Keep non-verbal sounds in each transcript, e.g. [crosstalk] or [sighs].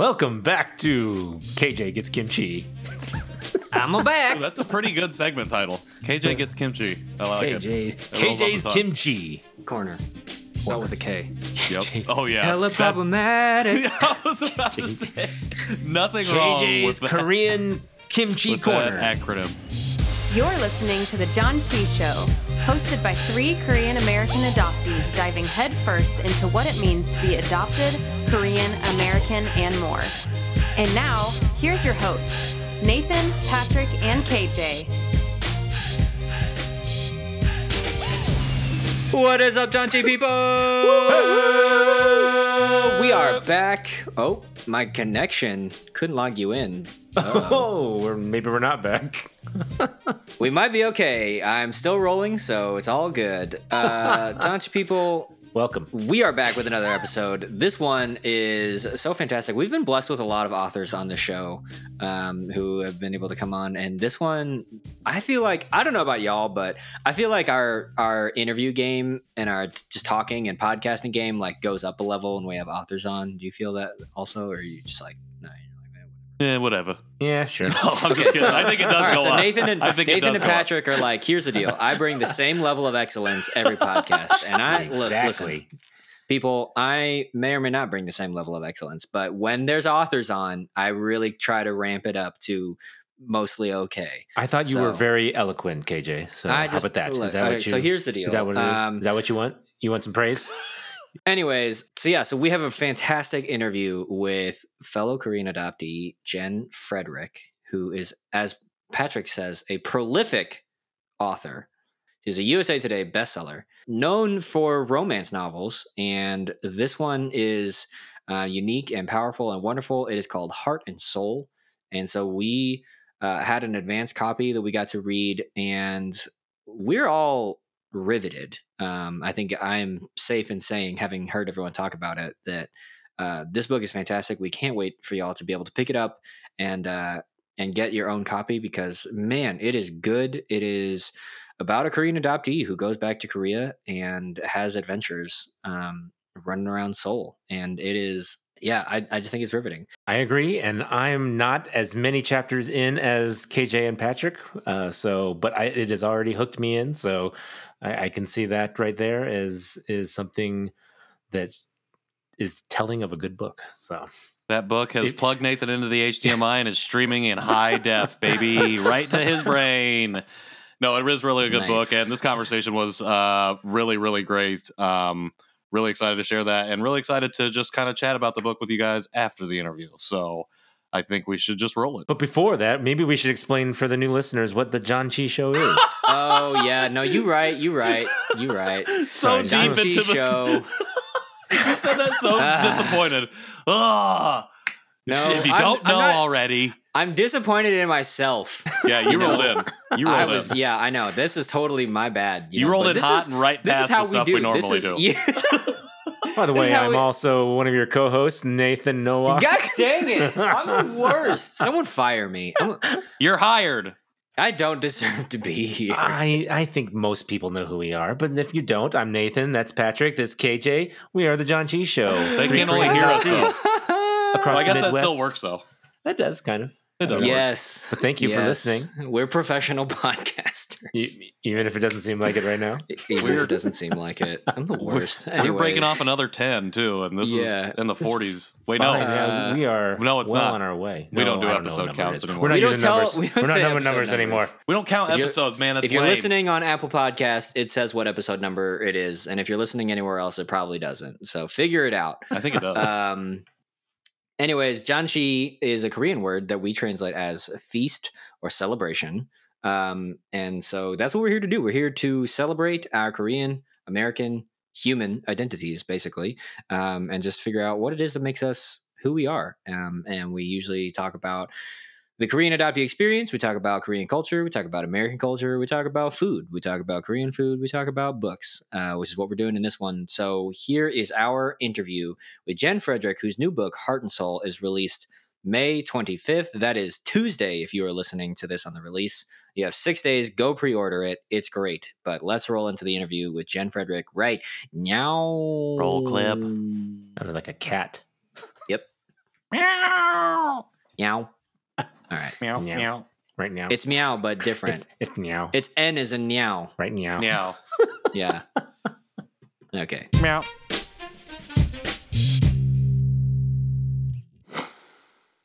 Welcome back to KJ Gets Kimchi. I'm a back. That's a pretty good segment title. KJ gets kimchi. I like KJ's, it. It rolls off KJ's. Kimchi. Corner. Spelled with a K. Yep. KJ's Oh yeah. Hella That's- problematic. [laughs] I was about to say nothing wrong KJ's with that, Korean Kimchi with Corner. that acronym. You're listening to The Janchi Show, hosted by three Korean American adoptees diving headfirst into what it means to be adopted, Korean, American, and more. And now, here's your hosts, Nathan, Patrick, and KJ. What is up, Janchi people? we are back. Oh, my connection couldn't log you in. [laughs] oh, or maybe we're not back. [laughs] We might be okay. I'm still rolling, so it's all good. Uh, [laughs] Janchi people, Welcome. we are back with another episode. This one is so fantastic. We've been blessed with a lot of authors on the show um, who have been able to come on, and this one, I feel like I don't know about y'all, but I feel like our our interview game and our just talking and podcasting game like goes up a level when we have authors on. Do you feel that also, or are you just like Yeah, whatever. Yeah, [laughs] sure. No, I'm just kidding. I think it does All right, go so up. Nathan and I think Nathan and go up. Patrick are like, here's the deal. I bring the same level of excellence every podcast, and I li- listen, exactly. people, I may or may not bring the same level of excellence, but when there's authors on, I really try to ramp it up to mostly okay. I thought you were very eloquent, KJ. So I how about that? Is look, that what okay, you? so here's the deal. Is that what it is? Um, is that what you want? You want some praise? Anyways, so yeah, so we have a fantastic interview with fellow Korean adoptee Jen Frederick, who is, as Patrick says, a prolific author. She's a USA Today bestseller, known for romance novels, and this one is uh, unique and powerful and wonderful. It is called Heart and Seoul, and so we uh, had an advanced copy that we got to read, and we're all riveted. Um, I think I'm safe in saying, having heard everyone talk about it, that uh, this book is fantastic. We can't wait for y'all to be able to pick it up and uh, and get your own copy because man, it is good. It is about a Korean adoptee who goes back to Korea and has adventures um, running around Seoul, and it is yeah, I, I just think it's riveting. I agree, and I'm not as many chapters in as KJ and Patrick. Uh, so, but I, it has already hooked me in. So, I, I can see that right there is is something that is telling of a good book. So, That book has plugged Nathan into the HDMI and is streaming in high def, baby, [laughs] right to his brain. No, it is really a good Nice. book, and this conversation was uh, really, really great. Um, really excited to share that, and really excited to just kind of chat about the book with you guys after the interview. So, I think we should just roll it. but before that, maybe we should explain for the new listeners what the Janchi Show is. [laughs] Oh yeah, no, you right, you right, you right. [laughs] So Sorry, deep John into Chi the show. [laughs] you said that so disappointed. Ah. No, if you I'm- don't I'm know not- already, I'm disappointed in myself. [laughs] yeah, you You rolled know, in. You rolled I in. yeah, I know. This is totally my bad. You know, rolled but in this hot is- and right This is past how the stuff we we do. normally this is, do. Yeah. [laughs] By the way, I'm we- also one of your co-hosts, Nathan Noah. [laughs] God dang it! I'm the worst. Someone fire me. I'm, You're hired. I don't deserve to be here. I, I think most people know who we are, but if you don't, I'm Nathan. That's Patrick. That's KJ. We are the Janchi Show. They Three can only hear us, across Well, I guess the that still works though. That does kind of. It does. work. yes. But thank you for listening. [laughs] We're professional [laughs] podcasters. E- even if it doesn't seem like it right now. [laughs] Even if it doesn't seem like it. I'm the worst. We're breaking off another ten too, and this Yeah. is in the forties. Wait, Fine, no, yeah, we are No, it's well not. on our way. We don't do I know episode counts anymore. We're not We don't using tell- numbers. we We're don't not say number episode numbers anymore. we don't count If you're- episodes, man. That's if you're lame. listening on Apple Podcast, it says what episode number it is, and if you're listening anywhere else, it probably doesn't. So figure it out. I think it does. Um, anyways, janchi is a Korean word that we translate as feast or celebration. Um, and so that's what we're here to do. We're here to celebrate our Korean, American, human identities, basically, um, and just figure out what it is that makes us who we are. Um, and we usually talk about the Korean adoptee experience. We talk about Korean culture. We talk about American culture. We talk about food. We talk about Korean food. We talk about books, uh, which is what we're doing in this one. So here is our interview with Jen Frederick, whose new book, Heart and Seoul, is released May 25th. That is Tuesday if you are listening to this on the release. You have six days. Go pre order it. It's great. But let's roll into the interview with Jen Frederick right now. Roll clip. Sounded like a cat. Yep. [laughs] Meow. Meow. All right. Meow. Meow. Meow. right now. It's meow, but different. it's, it's meow. It's N is a meow. right meow. Meow. [laughs] Yeah. Okay. Meow.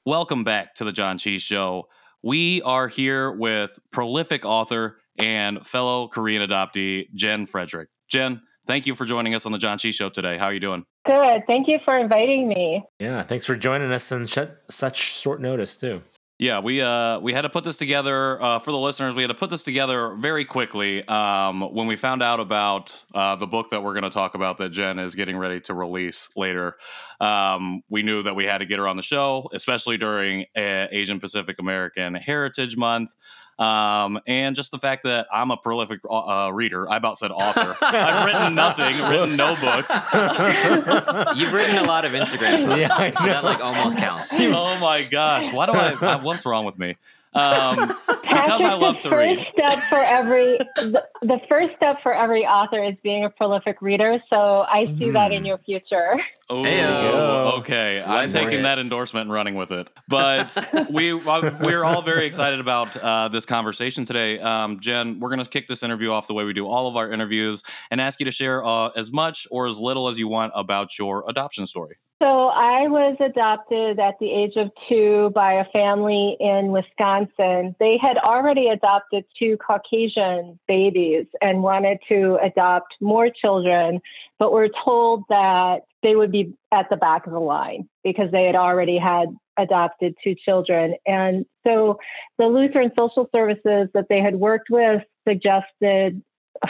Welcome back to the Janchi Show. We are here with prolific author and fellow Korean adoptee Jen Frederick. Jen, thank you for joining us on the Janchi Show today. How are you doing? Good. Thank you for inviting me. Yeah, thanks for joining us on sh- such short notice too. Yeah, we uh we had to put this together uh, for the listeners. We had to put this together very quickly um, when we found out about uh, the book that we're going to talk about that Jen is getting ready to release later. Um, we knew that we had to get her on the show, especially during uh, Asian Pacific American Heritage Month. Um, and just the fact that I'm a prolific uh, reader. I about said author. [laughs] I've written nothing, written no books. [laughs] You've written a lot of Instagram [laughs] posts, Yeah, so that like almost counts. oh my gosh, why do I? I- What's wrong with me? Um, because Patrick, I love the to first read. step for every the, the first step for every author is being a prolific reader. So I see that in Mm. your future. Oh, Heyo. okay. What I'm taking that endorsement and running with it. But we uh, we're all very excited about uh, this conversation today. Um, Jen, we're going to kick this interview off the way we do all of our interviews and ask you to share uh, as much or as little as you want about your adoption story. So I was adopted at the age of two by a family in Wisconsin. They had already adopted two Caucasian babies and wanted to adopt more children, but were told that they would be at the back of the line because they had already had adopted two children. And so the Lutheran social services that they had worked with suggested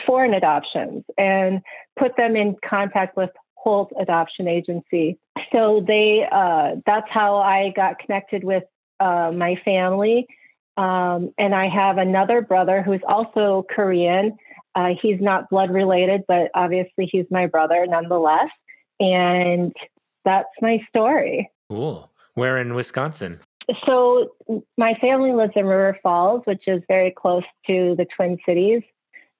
foreign adoptions and put them in contact with Holt Adoption Agency. So they uh, that's how I got connected with uh, my family. Um, and I have another brother who's also Korean. Uh, he's not blood related, but obviously he's my brother nonetheless. And that's my story. Cool. Where in Wisconsin? So my family lives in River Falls, which is very close to the Twin Cities.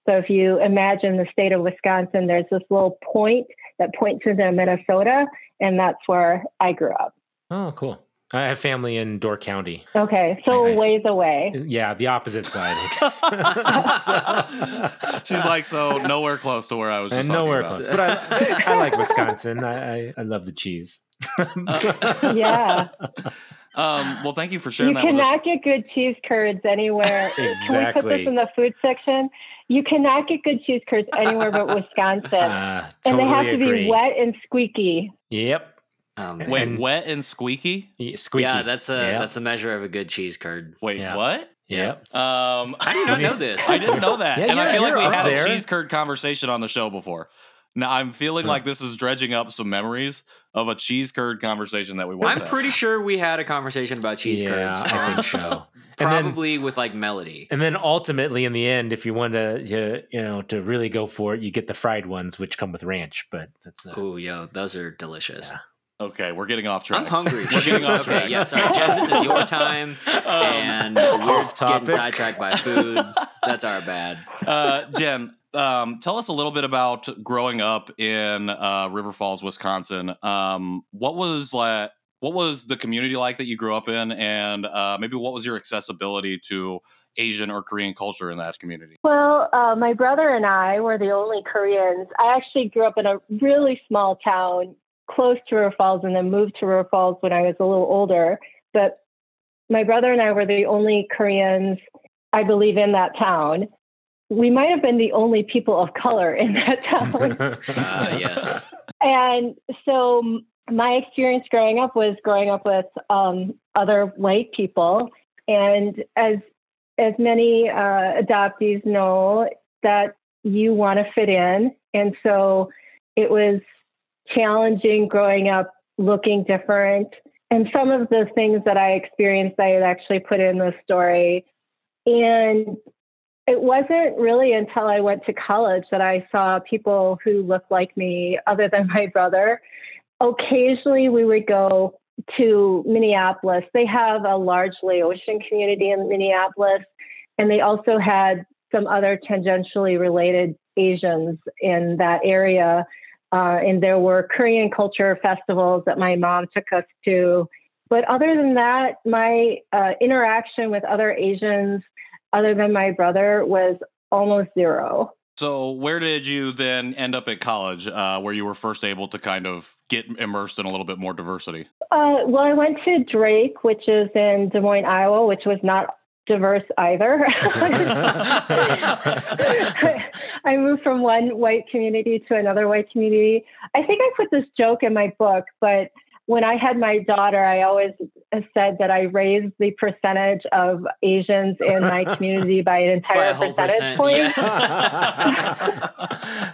So if you imagine the state of Wisconsin, there's this little point that points into Minnesota, and that's where I grew up. Oh, cool. I have family in Door County. Okay, so Nice. ways away. Yeah, the opposite side. I. [laughs] [laughs] She's like, so nowhere close to where I was just and nowhere about. close, but I, I like [laughs] Wisconsin. I, I, I love the cheese. Yeah. Um, well, thank you for sharing You that with us. cannot get good cheese curds anywhere. Can we put this in the food section? You cannot get good cheese curds anywhere but [laughs] Wisconsin. Uh, and they have to agree. be wet and squeaky. Yep. Um, Wait, Wait, And- wet and squeaky? Yeah, Squeaky. yeah, that's a Yep. that's a measure of a good cheese curd. Wait, Yeah. what? Yep. Um, I did not [laughs] know this. I didn't know that, Yeah, and I feel like we up had a cheese curd conversation on the show before. Now I'm feeling like this is dredging up some memories of a cheese curd conversation that we once I'm had. pretty sure we had a conversation about cheese Yeah, curds on the show. And then- Probably with like melody. And then ultimately, in the end, if you want to, you, you know, to really go for it, you get the fried ones, which come with ranch. But that's uh, Oh, yo, those are delicious. Yeah. Okay, we're getting off track. I'm hungry. We're getting off [laughs] okay, track. yeah, sorry, Jen. This is your time, [laughs] Um, and we're getting sidetracked by food. That's our bad. uh, Jen, um, tell us a little bit about growing up in uh, River Falls, Wisconsin. Um, what was like? What was the community like that you grew up in, and uh, maybe what was your accessibility to Asian or Korean culture in that community? Well, uh, my brother and I were the only Koreans. I actually grew up in a really small town close to River Falls and then moved to River Falls when I was a little older. But my brother and I were the only Koreans, I believe, in that town. We might have been the only people of color in that [laughs] town. Uh, yes. and so my experience growing up was growing up with um, other white people and as as many uh, adoptees know that you want to fit in and so it was challenging growing up looking different and some of the things that i experienced i had actually put in the story and it wasn't really until I went to college that I saw people who looked like me, other than [laughs] my brother. Occasionally, we would go to Minneapolis. They have a large Laotian community in Minneapolis, and they also had some other tangentially related Asians in that area. Uh, and there were Korean culture festivals that my mom took us to. but other than that, my uh, interaction with other Asians, other than my brother, was almost zero. So, where did you then end up at college, uh, where you were first able to kind of get immersed in a little bit more diversity? Uh, well, I went to Drake, which is in Des Moines, Iowa, which was not diverse either. [laughs] I moved from one white community to another white community. I think I put this joke in my book, but when I had my daughter, I always said that I raised the percentage of Asians in my [laughs] community by an entire By percentage percent, point. yeah.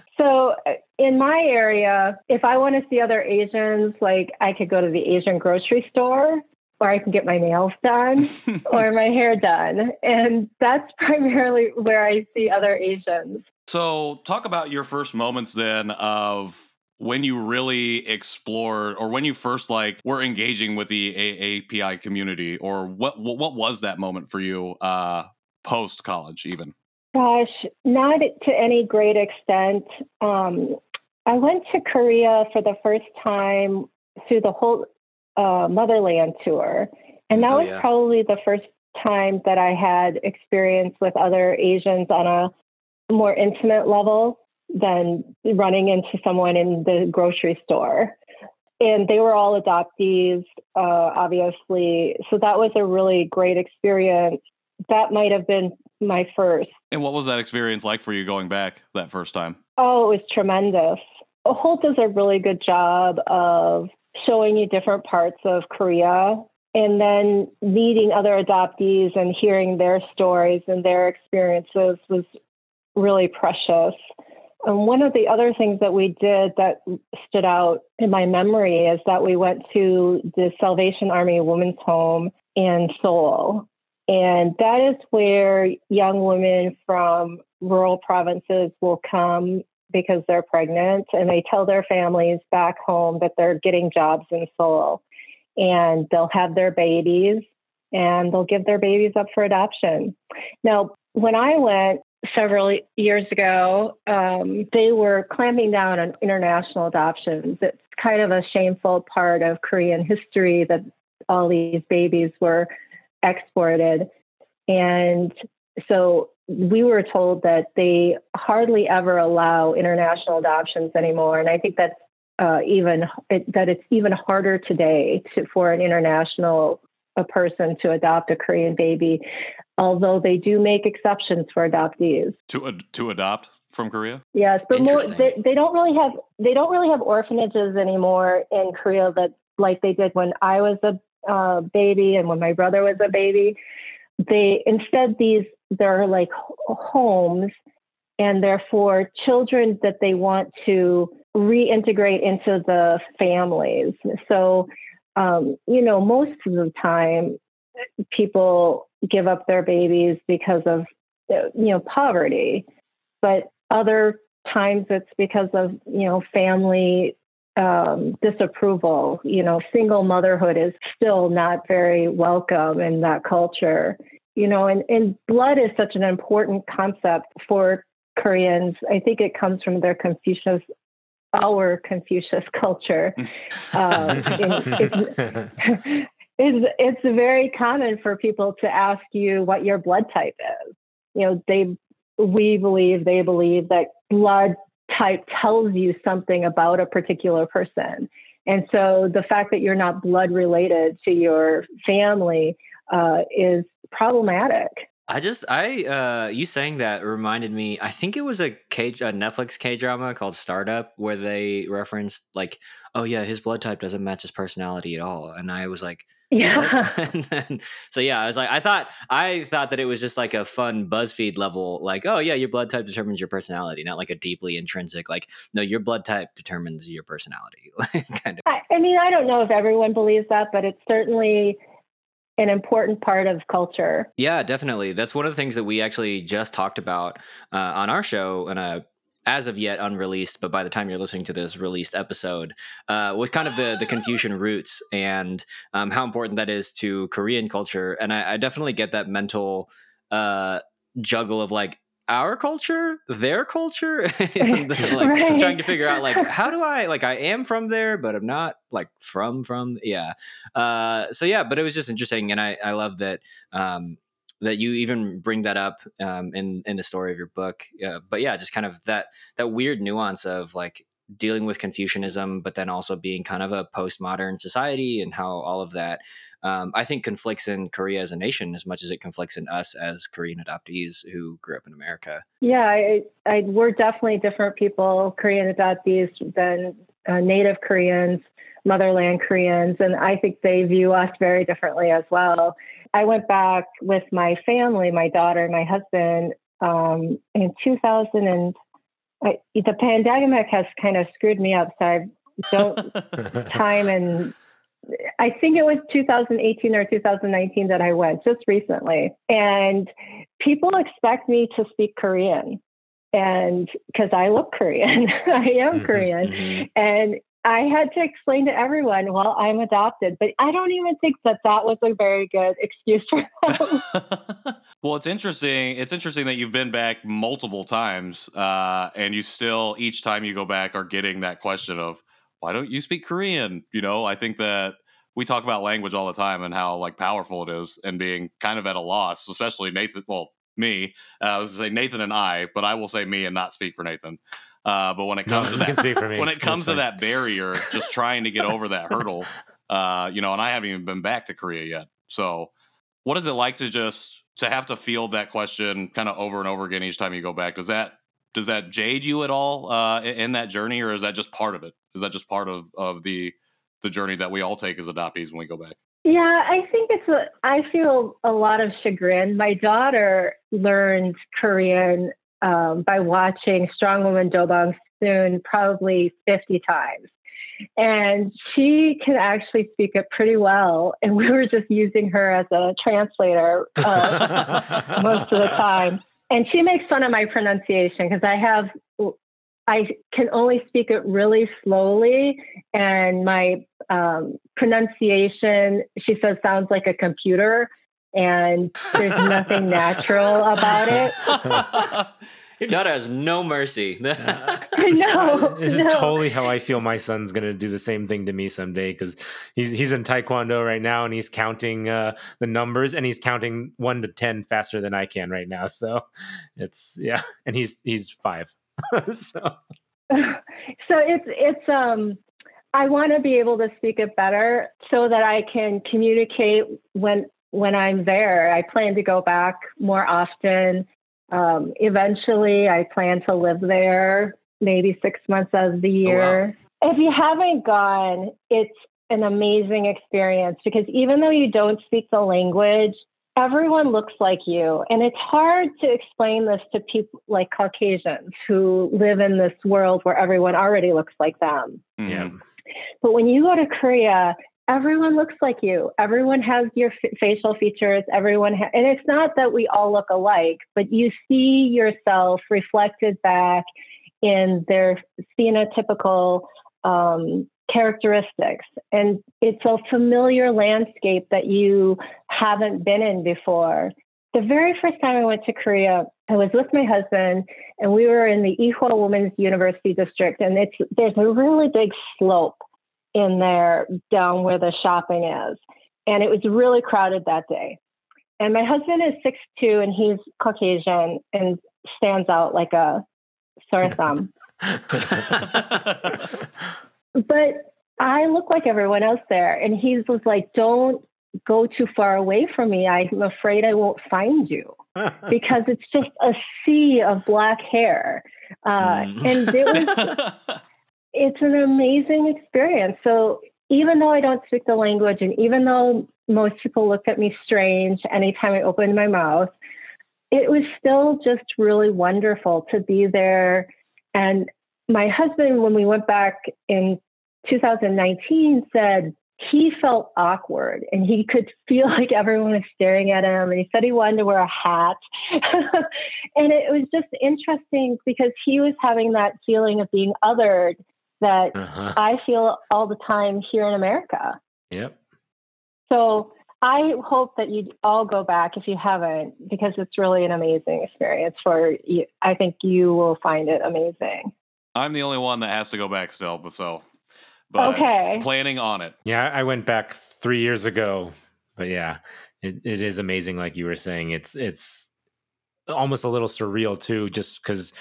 [laughs] [laughs] So in my area, if I want to see other Asians, like I could go to the Asian grocery store or I can get my nails done or my hair done. And that's primarily where I see other Asians. So, talk about your first moments then of when you really explored or when you first like were engaging with the AAPI community or what what, what was that moment for you uh post college even? Gosh, not to any great extent. Um, I went to Korea for the first time through the whole uh, Motherland tour. And that Oh, was yeah. probably the first time that I had experience with other Asians on a more intimate level than running into someone in the grocery store. And they were all adoptees, uh, obviously. So that was a really great experience. That might have been my first. And what was that experience like for you going back that first time? Oh, it was tremendous. Holt does a really good job of showing you different parts of Korea and then meeting other adoptees and hearing their stories and their experiences was really precious. And one of the other things that we did that stood out in my memory is that we went to the Salvation Army Women's Home in Seoul. And that is where young women from rural provinces will come because they're pregnant and they tell their families back home that they're getting jobs in Seoul and they'll have their babies and they'll give their babies up for adoption. Now, when I went several years ago, um, they were clamping down on international adoptions. It's kind of a shameful part of Korean history that all these babies were exported. And so we were told that they hardly ever allow international adoptions anymore. And I think that's uh, even it, that it's even harder today to, for an international a person to adopt a Korean baby, although they do make exceptions for adoptees. To ad- to adopt from Korea? Yes, but more they, they don't really have they don't really have orphanages anymore in Korea that like they did when I was a uh, baby and when my brother was a baby. They instead these they're like homes, and therefore children that they want to reintegrate into the families. So, um, you know, most of the time people give up their babies because of you know poverty, but other times it's because of you know family um, disapproval. You know, single motherhood is still not very welcome in that culture. You know, and, and blood is such an important concept for Koreans. I think it comes from their Confucius, our Confucius culture. [laughs] Um, it- it's, [laughs] it's, it's very common for people to ask you what your blood type is. You know, they we believe they believe that blood type tells you something about a particular person. And so the fact that you're not blood related to your family uh, is problematic. I just I uh you saying that reminded me I think it was a K a Netflix K drama called Startup where they referenced like oh yeah his blood type doesn't match his personality at all and I was like Yeah. [laughs] then, so yeah I was like I thought I thought that it was just like a fun BuzzFeed level like oh yeah your blood type determines your personality not like a deeply intrinsic like no your blood type determines your personality [laughs] kind of I, I mean, I don't know if everyone believes that, but it's certainly an important part of culture. Yeah, definitely. That's one of the things that we actually just talked about uh, on our show in a as of yet unreleased, but by the time you're listening to this released episode, uh, was kind of the the Confucian roots and um, how important that is to Korean culture. And I, I definitely get that mental uh, juggle of like our culture, their culture, [laughs] and [laughs] then, like Right. trying to figure out like [laughs] how do I like I am from there, but I'm not like from from yeah. Uh, so yeah, but it was just interesting, and I I love that um, that you even bring that up um, in in the story of your book. Uh, but yeah, just kind of that that weird nuance of like dealing with Confucianism, but then also being kind of a postmodern society and how all of that, um, I think, conflicts in Korea as a nation as much as it conflicts in us as Korean adoptees who grew up in America. Yeah, I, I, we're definitely different people, Korean adoptees, than uh, native Koreans, motherland Koreans, and I think they view us very differently as well. I went back with my family, my daughter, my husband, um, in 2000 and I, the pandemic has kind of screwed me up, so I don't [laughs] time and I think it was 2018 or 2019 that I went just recently. And people expect me to speak Korean. And because I look Korean, [laughs] I am Mhm, Korean. Mhm. And I had to explain to everyone, well, I'm adopted. But I don't even think that that was a very good excuse for [laughs] them. [laughs] well, it's interesting. It's interesting that you've been back multiple times, uh, and you still each time you go back are getting that question of why don't you speak Korean? You know, I think that we talk about language all the time and how like powerful it is, and being kind of at a loss, especially Nathan. Well, me, uh, I was to say Nathan and I, but I will say me and not speak for Nathan. Uh, but when it No, comes to that, speak for me. when it That's comes to fine. that barrier, just trying to get over that hurdle, uh, you know, and I haven't even been back to Korea yet. So, what is it like to just to have to field that question kind of over and over again each time you go back? Does that does that jade you at all uh, in, in that journey, or is that just part of it? Is that just part of of the the journey that we all take as adoptees when we go back? Yeah, I think it's a, I feel a lot of chagrin. My daughter learned Korean um, by watching Strong Woman Do Bong Soon probably 50 times. And she can actually speak it pretty well. And [laughs] we were just using her as a translator uh, [laughs] most of the time. And she makes fun of my pronunciation because I have, I can only speak it really slowly. And my um, pronunciation, she says, sounds like a computer. And there's nothing [laughs] natural about it. Your daughter has no mercy. [laughs] I know. This is no. totally how I feel. My son's gonna do the same thing to me someday because he's he's in Taekwondo right now and he's counting uh, the numbers and he's counting one to ten faster than I can right now. So it's yeah, and he's he's five. [laughs] so [laughs] so it's it's um I want to be able to speak it better so that I can communicate when when I'm there. I plan to go back more often. Um, eventually, I plan to live there maybe six months of the year. If you haven't gone, it's an amazing experience because even though you don't speak the language, everyone looks like you. And it's hard to explain this to people like Caucasians who live in this world where everyone already looks like them. yeah, Mhm. But when you go to Korea, everyone looks like you. Everyone has your f- facial features. Everyone, ha- and it's not that we all look alike, but you see yourself reflected back in their phenotypical um, characteristics. And it's a familiar landscape that you haven't been in before. The very first time I went to Korea, I was with my husband, and we were in the Ewha Women's University District, and it's there's a really big slope in there down where the shopping is, and it was really crowded that day. And my husband is six two, and he's Caucasian and stands out like a sore [laughs] thumb. [laughs] but I look like everyone else there. And he was like, don't go too far away from me. I'm afraid I won't find you [laughs] because it's just a sea of black hair. Uh, Mm. And it was, [laughs] it's an amazing experience. So even though I don't speak the language and even though most people look at me strange anytime I open my mouth, it was still just really wonderful to be there. And my husband, when we went back in 2019, said he felt awkward and he could feel [laughs] like everyone was staring at him. And he said he wanted to wear a hat. [laughs] and it was just interesting because he was having that feeling of being othered that uh-huh. I feel all the time here in America. Yep. So I hope that you all go back if you haven't, because it's really an amazing experience for you. I think you will find it amazing. I'm the only one that has to go back still, but so. But Okay. Planning on it. Yeah, I went back three years ago, but yeah, it, it is amazing. Like you were saying, it's it's almost a little surreal too, just because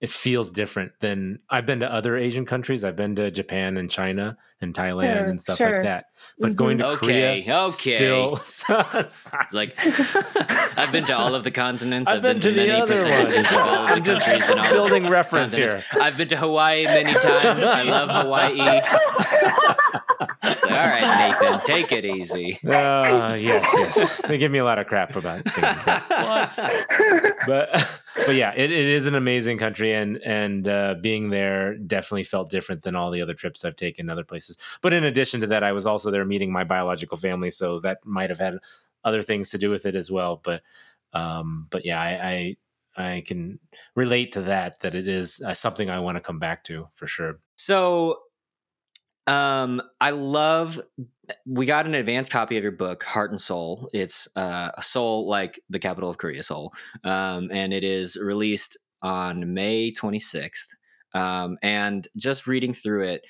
it feels different than I've been to other Asian countries. I've been to Japan and China and Thailand Sure, and stuff sure. like that. But Mhm. going to Okay, Korea, okay. still, [laughs] It's like [laughs] I've been to all of the continents. I've been to the many other percentages ones. of all of the I'm just countries and all building the reference here. I've been to Hawaii many times. I love [laughs] Hawaii. It's like, all right, Nathan, take it easy. [laughs] Uh, yes, yes. They give me a lot of crap about things like that. [laughs] but but yeah, it, it is an amazing country, and and uh, being there definitely felt different than all the other trips I've taken other places. But in addition to that, I was also there meeting my biological family, so that might have had other things to do with it as well. But um, but yeah, I I, I can relate to that. That it is uh, something I want to come back to for sure. So, um, I love. We got an advanced copy of your book, Heart and Seoul. It's uh, a soul like the capital of Korea, Seoul, um, and it is released on May 26th. Um, and just reading through it,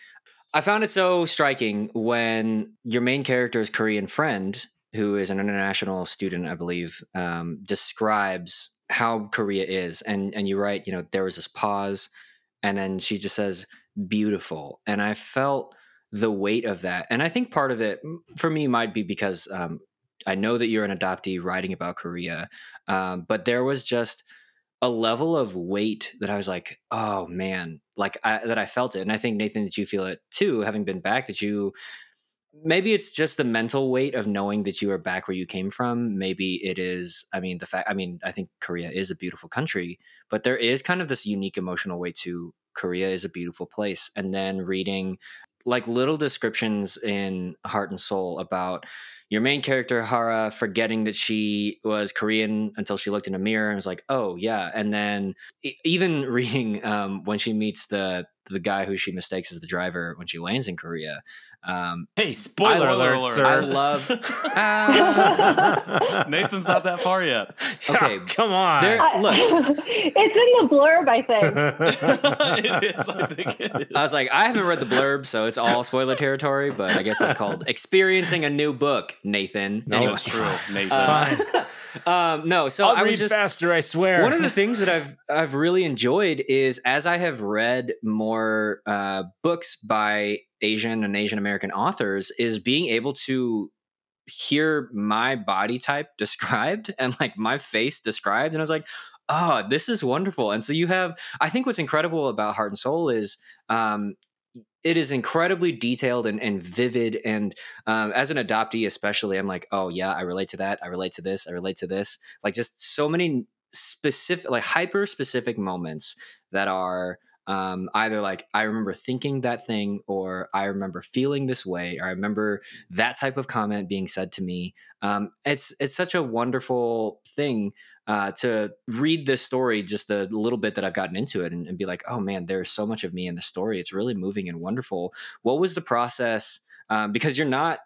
I found it so striking when your main character's Korean friend, who is an international student, I believe, um, describes how Korea is, and and you write, you know, there was this pause, and then she just says beautiful, and I felt the weight of that, and I think part of it for me might be because um, I know that you're an adoptee writing about Korea, um, but there was just a level of weight that I was like, oh man, like I, that I felt it, and I think Nathan that you feel it too, having been back. That you maybe it's just the mental weight of knowing that you are back where you came from. Maybe it is. I mean, the fact. I mean, I think Korea is a beautiful country, but there is kind of this unique emotional weight to Korea is a beautiful place, and then reading like little descriptions in Heart and Seoul about your main character Hara forgetting that she was Korean until she looked in a mirror and was like, "Oh yeah," and then even [laughs] reading um, when she meets the the guy who she mistakes as the driver when she lands in Korea. Um, Hey, spoiler I- alert, alert. sir! I love. Ah. [laughs] [laughs] Nathan's not that far yet. [laughs] Okay, come on. there- Look. it's in the blurb, I think. it is. I think it is. I was like, I haven't read the blurb, so it's all spoiler territory. But I guess it's called experiencing a new book, Nathan. No, anyway, it's true, Nathan. Uh, um, no, so I'll I read was just faster. I swear. one of the [laughs] things that I've I've really enjoyed is as I have read more uh, books by Asian and Asian American authors, is being able to hear my body type [laughs] described and like my face described, and I was like, oh, this is wonderful. And so you have, I think what's incredible about Heart and Seoul is. Um, it is incredibly detailed and, and vivid and um, as an adoptee especially i'm like oh yeah i relate to that i relate to this i relate to this. Like just so many specific like hyper specific moments that are um, either like i remember thinking that thing or i remember feeling this way or i remember that type of comment being said to me. Um, it's it's such a wonderful thing uh, to read this story just the little bit that i've gotten into it and, and be like oh man there's so much of me in the story it's really moving and wonderful what was the process um, because you're not,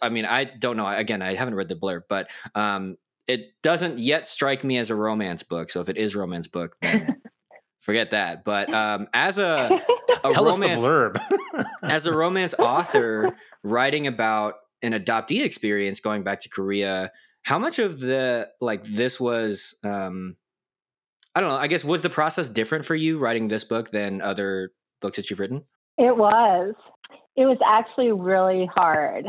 I mean i don't know again i haven't read the blurb but um, it doesn't yet strike me as a romance book. So if it is romance book, then [laughs] forget that. But um, as a, [laughs] a Tell romance, us the blurb. [laughs] as a romance author writing about an adoptee experience going back to Korea, how much of the like this was um, I don't know. I guess was the process different for you writing this book than other books that you've written? It was. It was actually really hard.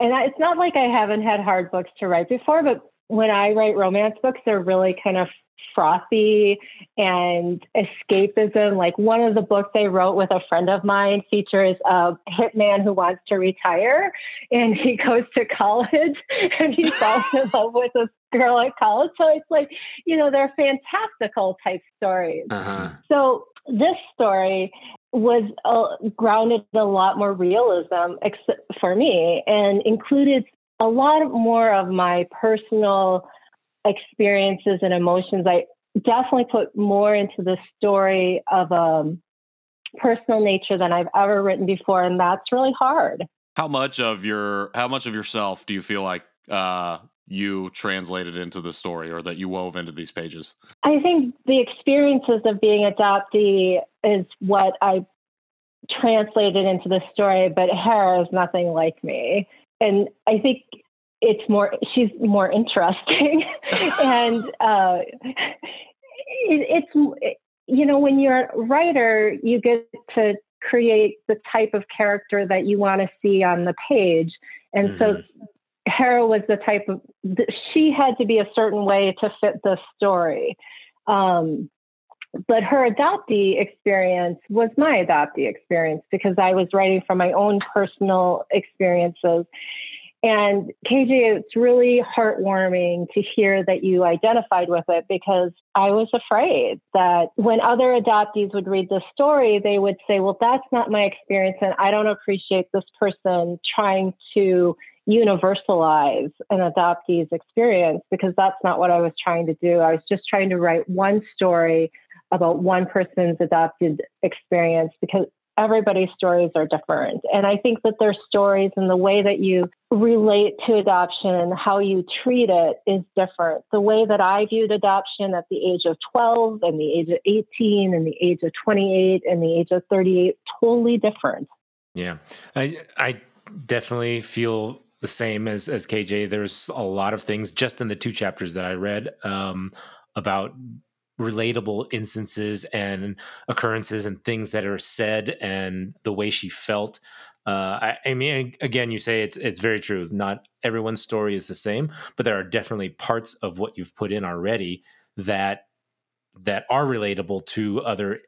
And I, it's not like I haven't had hard books to write before, but when I write romance books, they're really kind of frothy and escapism. Like one of the books I wrote with a friend of mine features a hitman who wants to retire and he [laughs] goes to college [laughs] and he falls in love with a girl at college. So it's like, you know, they're fantastical type stories. Uh huh. So this story was uh, grounded a lot more realism ex- for me and included a lot more of my personal experiences and emotions. I definitely put more into the story of a personal nature than I've ever written before, and that's really hard. How much of your how much of yourself do you feel like uh, you translated into the story or that you wove into these pages? I think the experiences of being adoptee is what I translated into the story, but Hara is nothing like me. And I think it's more, she's more interesting. [laughs] and uh, it, it's, you know, when you're a writer, you get to create the type of character that you want to see on the page. And mm-hmm. so Hara was the type of, she had to be a certain way to fit the story. Um, but her adoptee experience was my adoptee experience because I was writing from my own personal experiences. And KJ, it's really heartwarming to hear that you identified with it because I was afraid that when other adoptees would read this story, they would say, Well, that's not my experience. And I don't appreciate this person trying to universalize an adoptee's experience because that's not what I was trying to do. I was just trying to write one story about one person's adopted experience because everybody's stories are different. And I think that their stories and the way that you relate to adoption and how you treat it is different. The way that I viewed adoption at the age of 12 and the age of 18 and the age of 28 and the age of 38 totally different. Yeah. I I definitely feel the same as as KJ. There's a lot of things just in the two chapters that I read um, about relatable instances and occurrences and things that are said and the way she felt. Uh, I, I, mean, again, you say it's it's very true. Not everyone's story is the same, but there are definitely parts of what you've put in already that that are relatable to other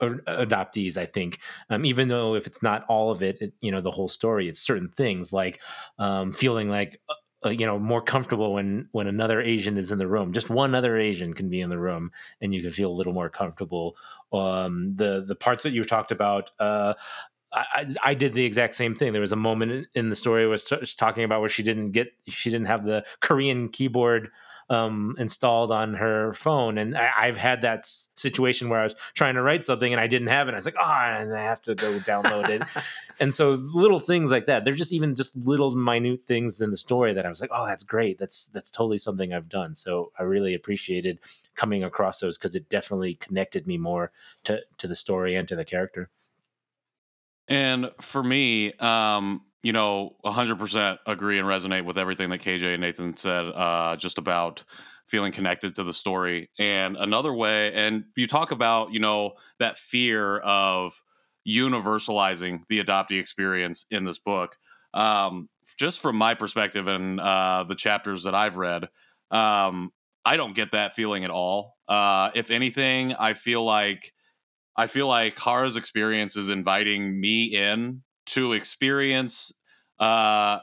adoptees i think um, even though if it's not all of it, it, you know the whole story it's certain things like um, feeling like uh, you know more comfortable when when another asian is in the room just one other asian can be in the room and you can feel a little more comfortable um the the parts that you talked about uh I, I did the exact same thing. There was a moment in the story I was t- talking about where she didn't get, she didn't have the Korean keyboard um, installed on her phone. And I, have had that situation where I was trying to write something and I didn't have it. I was like, oh, and I have to go download it. [laughs] and so little things like that. They're just even just little minute things in the story that I was like, oh, that's great. That's that's totally something I've done. So I really appreciated coming across those because it definitely connected me more to to the story and to the character. And for me, um, you know, 100% agree and resonate with everything that KJ and Nathan said uh, just about feeling connected to the story. And another way, and you talk about, you know, that fear of universalizing the adoptee experience in this book. Um, just from my perspective and uh, the chapters that I've read, um, I don't get that feeling at all. Uh, if anything, I feel like I feel like Hara's experience is inviting me in to experience uh,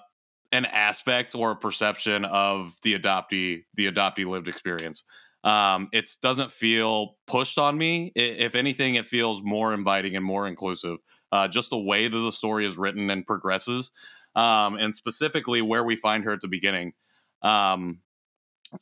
an aspect or a perception of the adoptee the adoptee lived experience. Um, it doesn't feel pushed on me. It, if anything, it feels more inviting and more inclusive. Uh, just the way that the story is written and progresses, um, and specifically where we find her at the beginning. Um,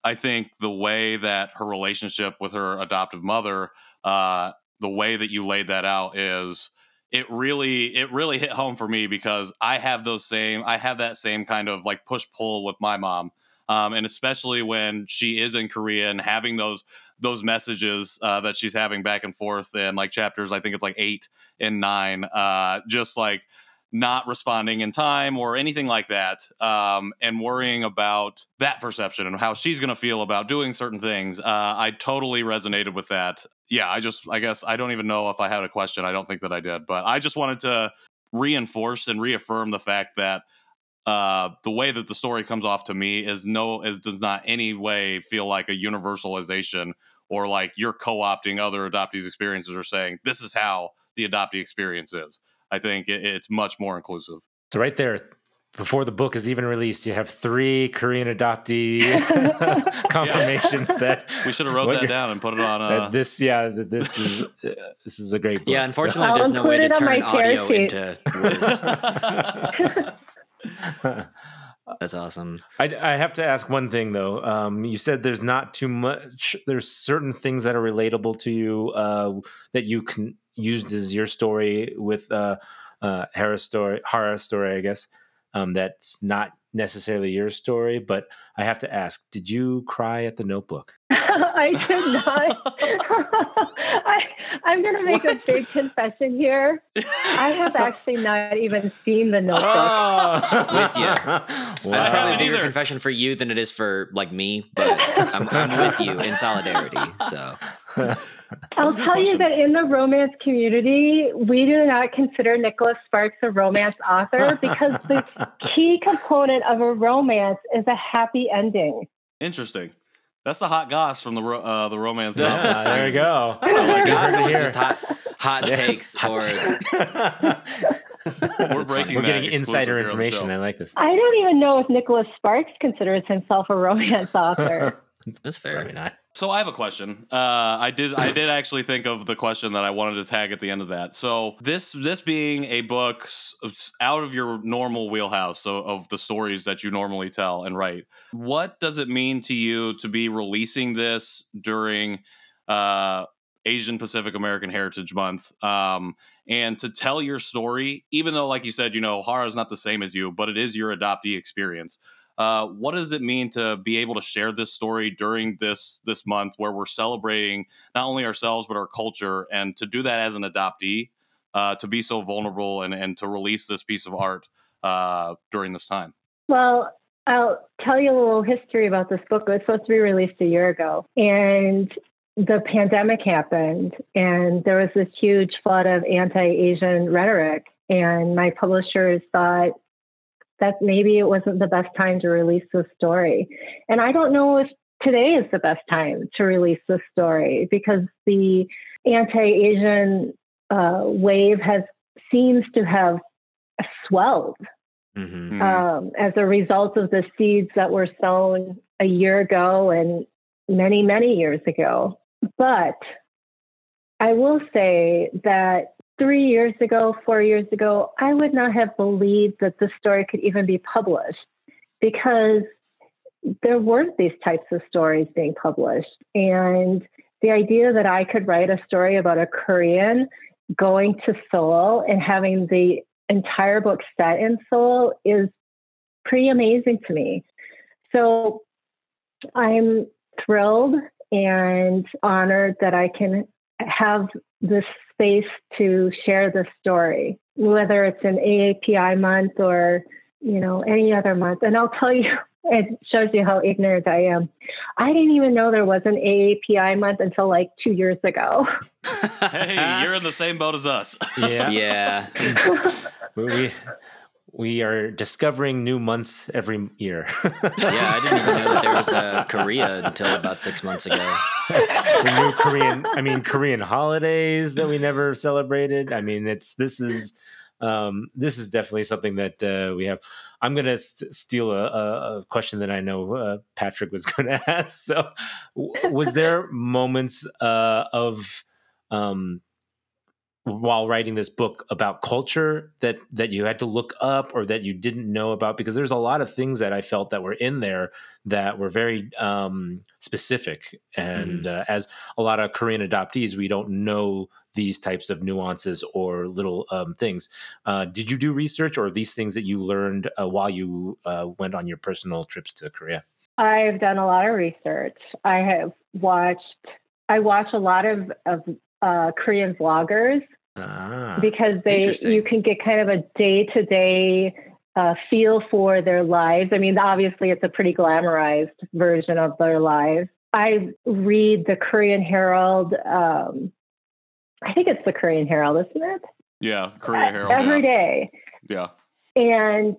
I think the way that her relationship with her adoptive mother, uh, the way that you laid that out is it really it really hit home for me because I have those same I have that same kind of like push pull with my mom. Um, and especially when she is in Korea and having those those messages uh, that she's having back and forth in like chapters, I think it's like eight and nine, uh, just like not responding in time or anything like that, um, and worrying about that perception and how she's going to feel about doing certain things. Uh, I totally resonated with that yeah, I just, I guess, I don't even know if I had a question. I don't think that I did, but I just wanted to reinforce and reaffirm the fact that uh, the way that the story comes off to me is no, is does not any way feel like a universalization or like you're co-opting other adoptees' experiences or saying this is how the adoptee experience is. I think it, it's much more inclusive. So right there, before the book is even released, you have three Korean adoptee [laughs] [laughs] confirmations that we should have wrote that down and put it on. Uh, this, yeah, this is uh, this is a great book. Yeah, unfortunately, so. there's no way to turn audio into words. [laughs] That's awesome. I, I, have to ask one thing though. Um, you said there's not too much. There's certain things that are relatable to you uh, that you can use as your story with uh, uh, Hera's story, Hara's story, I guess. um, that's not necessarily your story, but I have to ask: Did you cry at the Notebook? [laughs] I did not. [laughs] I, I'm going to make What? a big confession here. I have actually not even seen the Notebook. Oh, With you. haven't [laughs] That's probably a bigger confession for you than it is for like me, but I'm, I'm with you in solidarity. So I'll That's a good tell you that in the romance community, we do not consider Nicholas Sparks a romance author [laughs] because the key component of a romance is a happy ending. Interesting. That's the hot goss from the ro- uh, the romance. Yeah, novels. there you go. oh my Good god, to it's hear. just hot hot takes or [laughs] We're breaking. We're getting insider here on the information. I like this. I don't even know if Nicholas Sparks considers himself a romance author. [laughs] that's fair. Probably not. So I have a question. Uh, I did I did [laughs] actually think of the question that I wanted to tag at the end of that. So this this being a book out of your normal wheelhouse so of the stories that you normally tell and write, what does it mean to you to be releasing this during uh, Asian Pacific American Heritage Month? Um, and to tell your story, even though, like you said, you know, Hara is not the same as you, but it is your adoptee experience. Uh, what does it mean to be able to share this story during this this month where we're celebrating not only ourselves but our culture and to do that as an adoptee uh, to be so vulnerable and, and to release this piece of art uh, during this time Well, I'll tell you a little history about this book. It was supposed to be released a year ago, and the pandemic happened, and there was this huge flood of anti Asian rhetoric. And my publishers thought that maybe it wasn't the best time to release this story. And I don't know if today is the best time to release this story because the anti Asian uh, wave has seems to have swelled Mhm. Hmm. um, as a result of the seeds that were sown a year ago and many, many years ago. But I will say that three years ago, four years ago, I would not have believed that this story could even be published because there weren't these types of stories being published. And the idea that I could write a story about a Korean going to Seoul and having the entire book set in Seoul is pretty amazing to me. So I'm thrilled and honored that I can have this space to share the story, whether it's an AAPI month or you know any other month. And I'll tell you, [laughs] it shows you how ignorant I am. I didn't even know there was an AAPI month until like two years ago. [laughs] hey you're in the same boat as us Yeah. yeah. [laughs] We, we are discovering new months every year. [laughs] Yeah, I didn't even know that there was a Korea until about six months ago. The new Korean, I mean Korean holidays that we never celebrated. I mean, it's this is um, this is definitely something that uh, we have. I'm gonna s- steal a, a, a question that I know uh, Patrick was [laughs] gonna ask. So, w- was there moments uh, of um, while writing this book about culture that that you had to look up or that you didn't know about because there's a lot of things that I felt that were in there that were very um, specific and uh, as a lot of Korean adoptees we don't know these types of nuances or little um, things. Uh, did you do research or these things that you learned uh, while you uh, went on your personal trips to Korea? I've done a lot of research. I have watched. I watch a lot of of uh, Korean vloggers Ah, because they you can get kind of a day to day feel for their lives. I mean, obviously, it's a pretty glamorized version of their lives. I read the Korean Herald. Um, I think it's the Korean Herald, isn't it? yeah Korean herald Every yeah. day. yeah And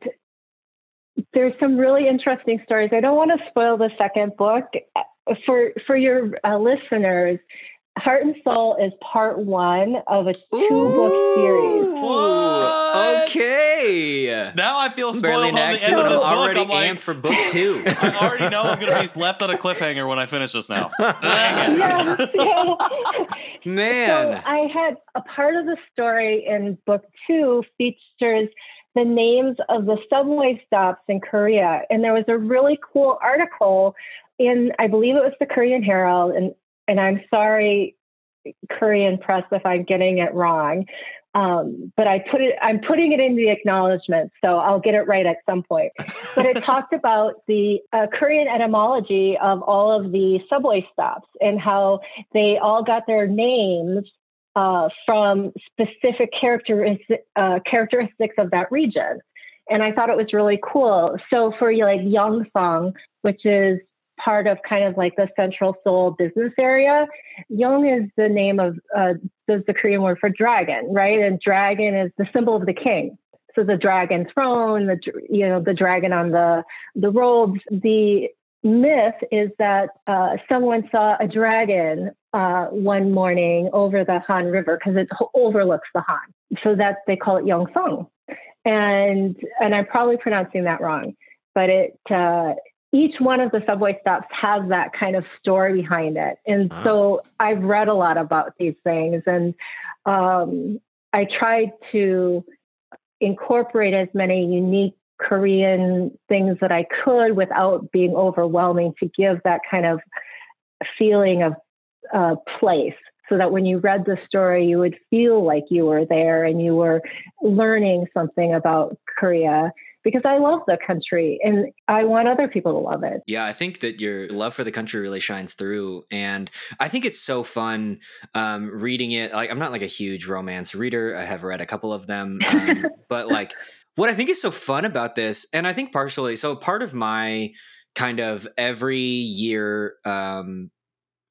there's some really interesting stories. I don't want to spoil the second book for for your uh, listeners. Heart and Seoul is part one of a two book series. What? Okay. now i feel spoiled barely on the end of but this I'm book already i'm like for book [laughs] two. i already know i'm gonna be left on a cliffhanger when i finish this now [laughs] Dang it. Yeah. [laughs] Man. So I had a part of the story in book two features the names of the subway stops in Korea. And there was a really cool article in, I believe it was the Korean Herald, and, and I'm sorry Korean press if I'm getting it wrong. Um, but I put it, I'm putting it in the acknowledgement, so I'll get it right at some point. But it [laughs] talked about the uh, Korean etymology of all of the subway stops and how they all got their names uh, from specific characteristic, uh, characteristics of that region. And I thought it was really cool. So for like Yongsan, which is part of kind of like the central Seoul business area. Young is the name of uh, is the Korean word for dragon, right? And dragon is the symbol of the king. So the dragon throne, the you know the dragon on the the robes. The myth is that uh, someone saw a dragon uh, one morning over the Han River because it overlooks the Han. So that they call it Yongsan. And and I'm probably pronouncing that wrong, but it uh, each one of the subway stops has that kind of story behind it. And wow. so I've read a lot about these things and um, I tried to incorporate as many unique Korean things that I could without being overwhelming to give that kind of feeling of uh, place so that when you read the story, you would feel like you were there and you were learning something about Korea because I love the country and I want other people to love it. Yeah, I think that your love for the country really shines through. And I think it's so fun um, reading it. Like, I'm not like a huge romance reader, I have read a couple of them. Um, [laughs] but like, what I think is so fun about this, and I think partially, so part of my kind of every year um,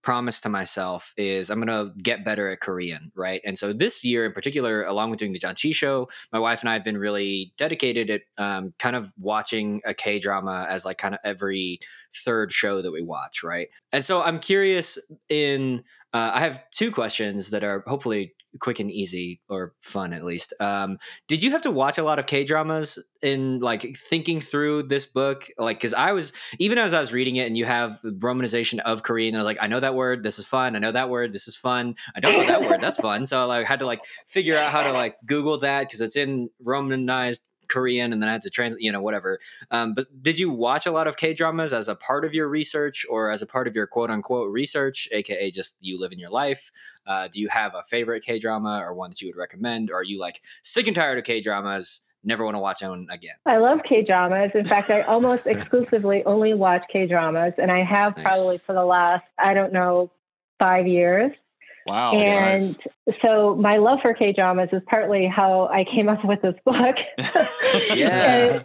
promise to myself is I'm going to get better at Korean, right? And so this year in particular, along with doing the Janchi show, my wife and I have been really dedicated at um, kind of watching a K drama as like kind of every third show that we watch, right? And so I'm curious in uh, I have two questions that are hopefully quick and easy or fun at least. Um, did you have to watch a lot of K dramas in like thinking through this book? Like, because I was even as I was reading it, and you have romanization of Korean. I was like, I know that word. This is fun. I know that word. This is fun. I don't know that word. That's fun. So I like, had to like figure out how to like Google that because it's in romanized Korean and then I had to translate, you know, whatever. Um, but did you watch a lot of K dramas as a part of your research or as a part of your quote unquote research, aka just you live in your life? Uh, do you have a favorite K drama or one that you would recommend? Or are you like sick and tired of K dramas? Never want to watch one again. I love K dramas. In fact, I almost [laughs] exclusively only watch K dramas, and I have nice. probably for the last I don't know five years. Wow. And nice. so my love for K dramas is partly how I came up with this book. [laughs] [laughs] yeah.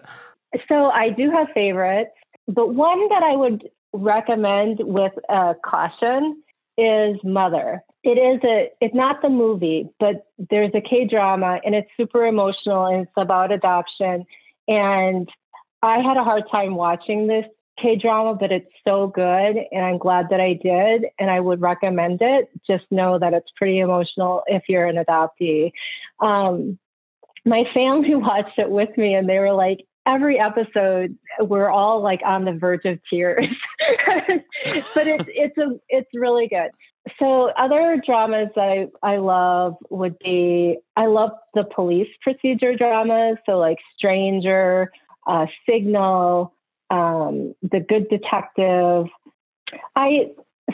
so I do have favorites, but one that I would recommend with a caution is Mother. It is a it's not the movie, but there's a K drama and it's super emotional and it's about adoption. And I had a hard time watching this K drama, but it's so good. And I'm glad that I did. And I would recommend it. Just know that it's pretty emotional if you're an adoptee. Um, my family [laughs] watched it with me and they were like, every episode we're all like on the verge of tears [laughs] but it's it's a it's really good so other dramas I I love would be I love the police procedure dramas so like Stranger, uh, Signal, um, The Good Detective. I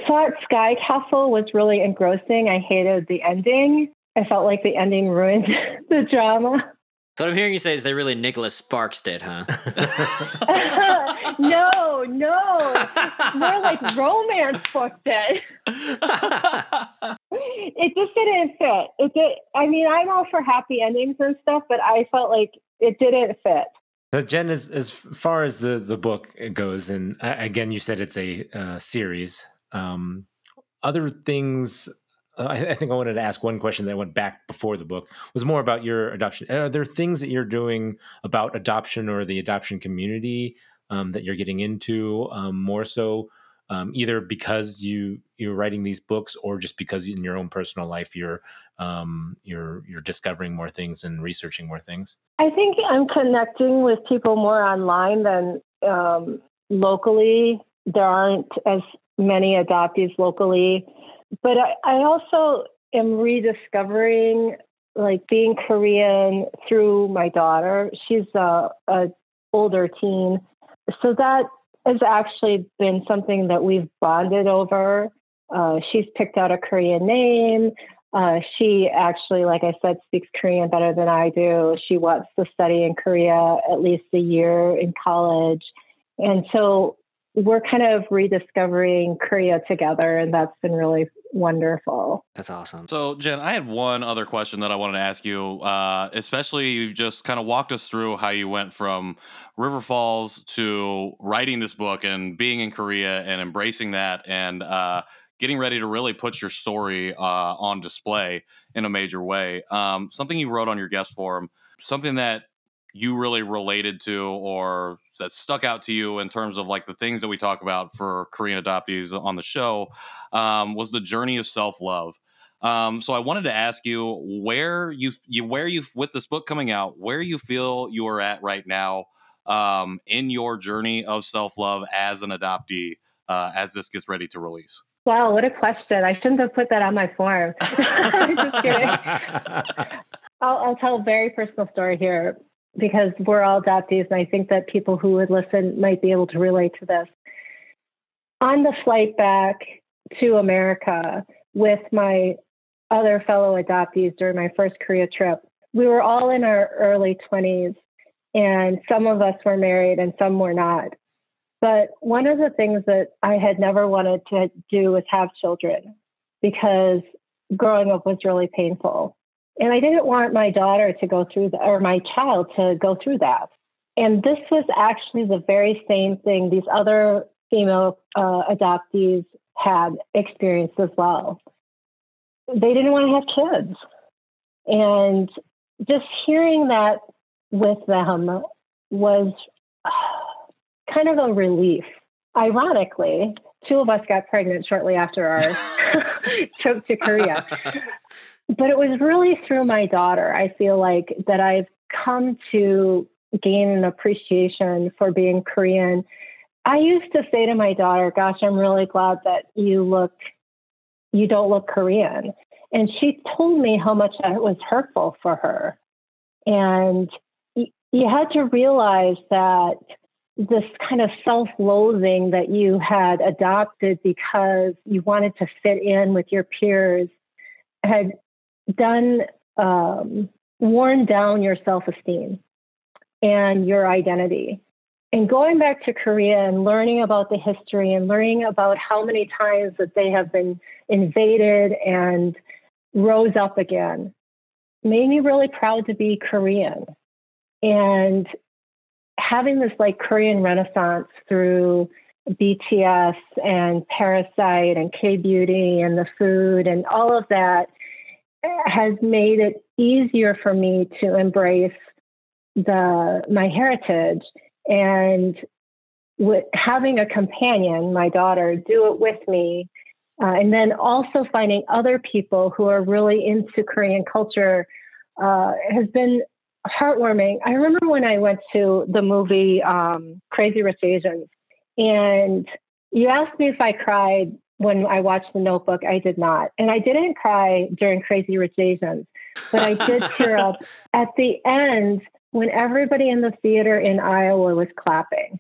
thought Sky Castle was really engrossing. I hated the ending. I felt like the ending ruined [laughs] the drama. So what I'm hearing you say is they really Nicholas Sparks did, huh? [laughs] no, no. More like romance book did. [laughs] it just didn't fit. It did I mean, I'm all for happy endings and stuff, but I felt like it didn't fit. So Jen, as as far as the the book goes, and uh, again, you said it's a uh, series. Um, other things, uh, I, I, think I wanted to ask one question that went back before the book was more about your adoption. Are there things that you're doing about adoption or the adoption community um, that you're getting into um, more so? Um, either because you you're writing these books or just because in your own personal life you're um, you're you're discovering more things and researching more things? I think I'm connecting with people more online than um, locally. There aren't as many adoptees locally, but I, I also am rediscovering like being Korean through my daughter. She's a, a older teen, so that has actually been something that we've bonded over. Uh, she's picked out a Korean name. Uh, she actually, like I said, speaks Korean better than I do. She wants to study in Korea at least a year in college. And so we're kind of rediscovering Korea together, and that's been really wonderful. That's awesome. So, Jen, I had one other question that I wanted to ask you. Uh, especially, you've just kind of walked us through how you went from River Falls to writing this book and being in Korea and embracing that and uh, getting ready to really put your story uh, on display in a major way. Um, something you wrote on your guest forum, something that you really related to or that stuck out to you in terms of like the things that we talk about for Korean adoptees on the show um, was the journey of self love. Um, so I wanted to ask you where you, you where you with this book coming out, where you feel you are at right now um, in your journey of self love as an adoptee uh, as this gets ready to release. Wow, what a question! I shouldn't have put that on my form. [laughs] Just kidding. [laughs] I'll, I'll tell a very personal story here because we're all adoptees, and I think that people who would listen might be able to relate to this. On the flight back to America with my other fellow adoptees during my first Korea trip, we were all in our early 20s, and some of us were married and some were not. But one of the things that I had never wanted to do was have children because growing up was really painful. And I didn't want my daughter to go through that, or my child to go through that. And this was actually the very same thing these other female uh, adoptees had experienced as well. They didn't want to have kids. And just hearing that with them was [sighs] kind of a relief. Ironically, two of us got pregnant shortly after our [laughs] trip to Korea. [laughs] But it was really through my daughter, I feel like, that I've come to gain an appreciation for being Korean. I used to say to my daughter, Gosh, I'm really glad that you look, you don't look Korean. And she told me how much that was hurtful for her. And you had to realize that this kind of self loathing that you had adopted because you wanted to fit in with your peers had done um, worn down your self esteem and your identity. And going back to Korea and learning about the history and learning about how many times that they have been invaded and rose up again made me really proud to be Korean. And having this like Korean renaissance through BTS and Parasite and K beauty and the food and all of that has made it easier for me to embrace the my heritage and with having a companion, my daughter, do it with me, uh, and then also finding other people who are really into Korean culture uh, has been heartwarming. I remember when I went to the movie um, Crazy Rich Asians, and you asked me if I cried when I watched The Notebook, I did not. And I didn't cry during Crazy Rich Asians, but I did tear up [laughs] at the end when everybody in the theater in Iowa was clapping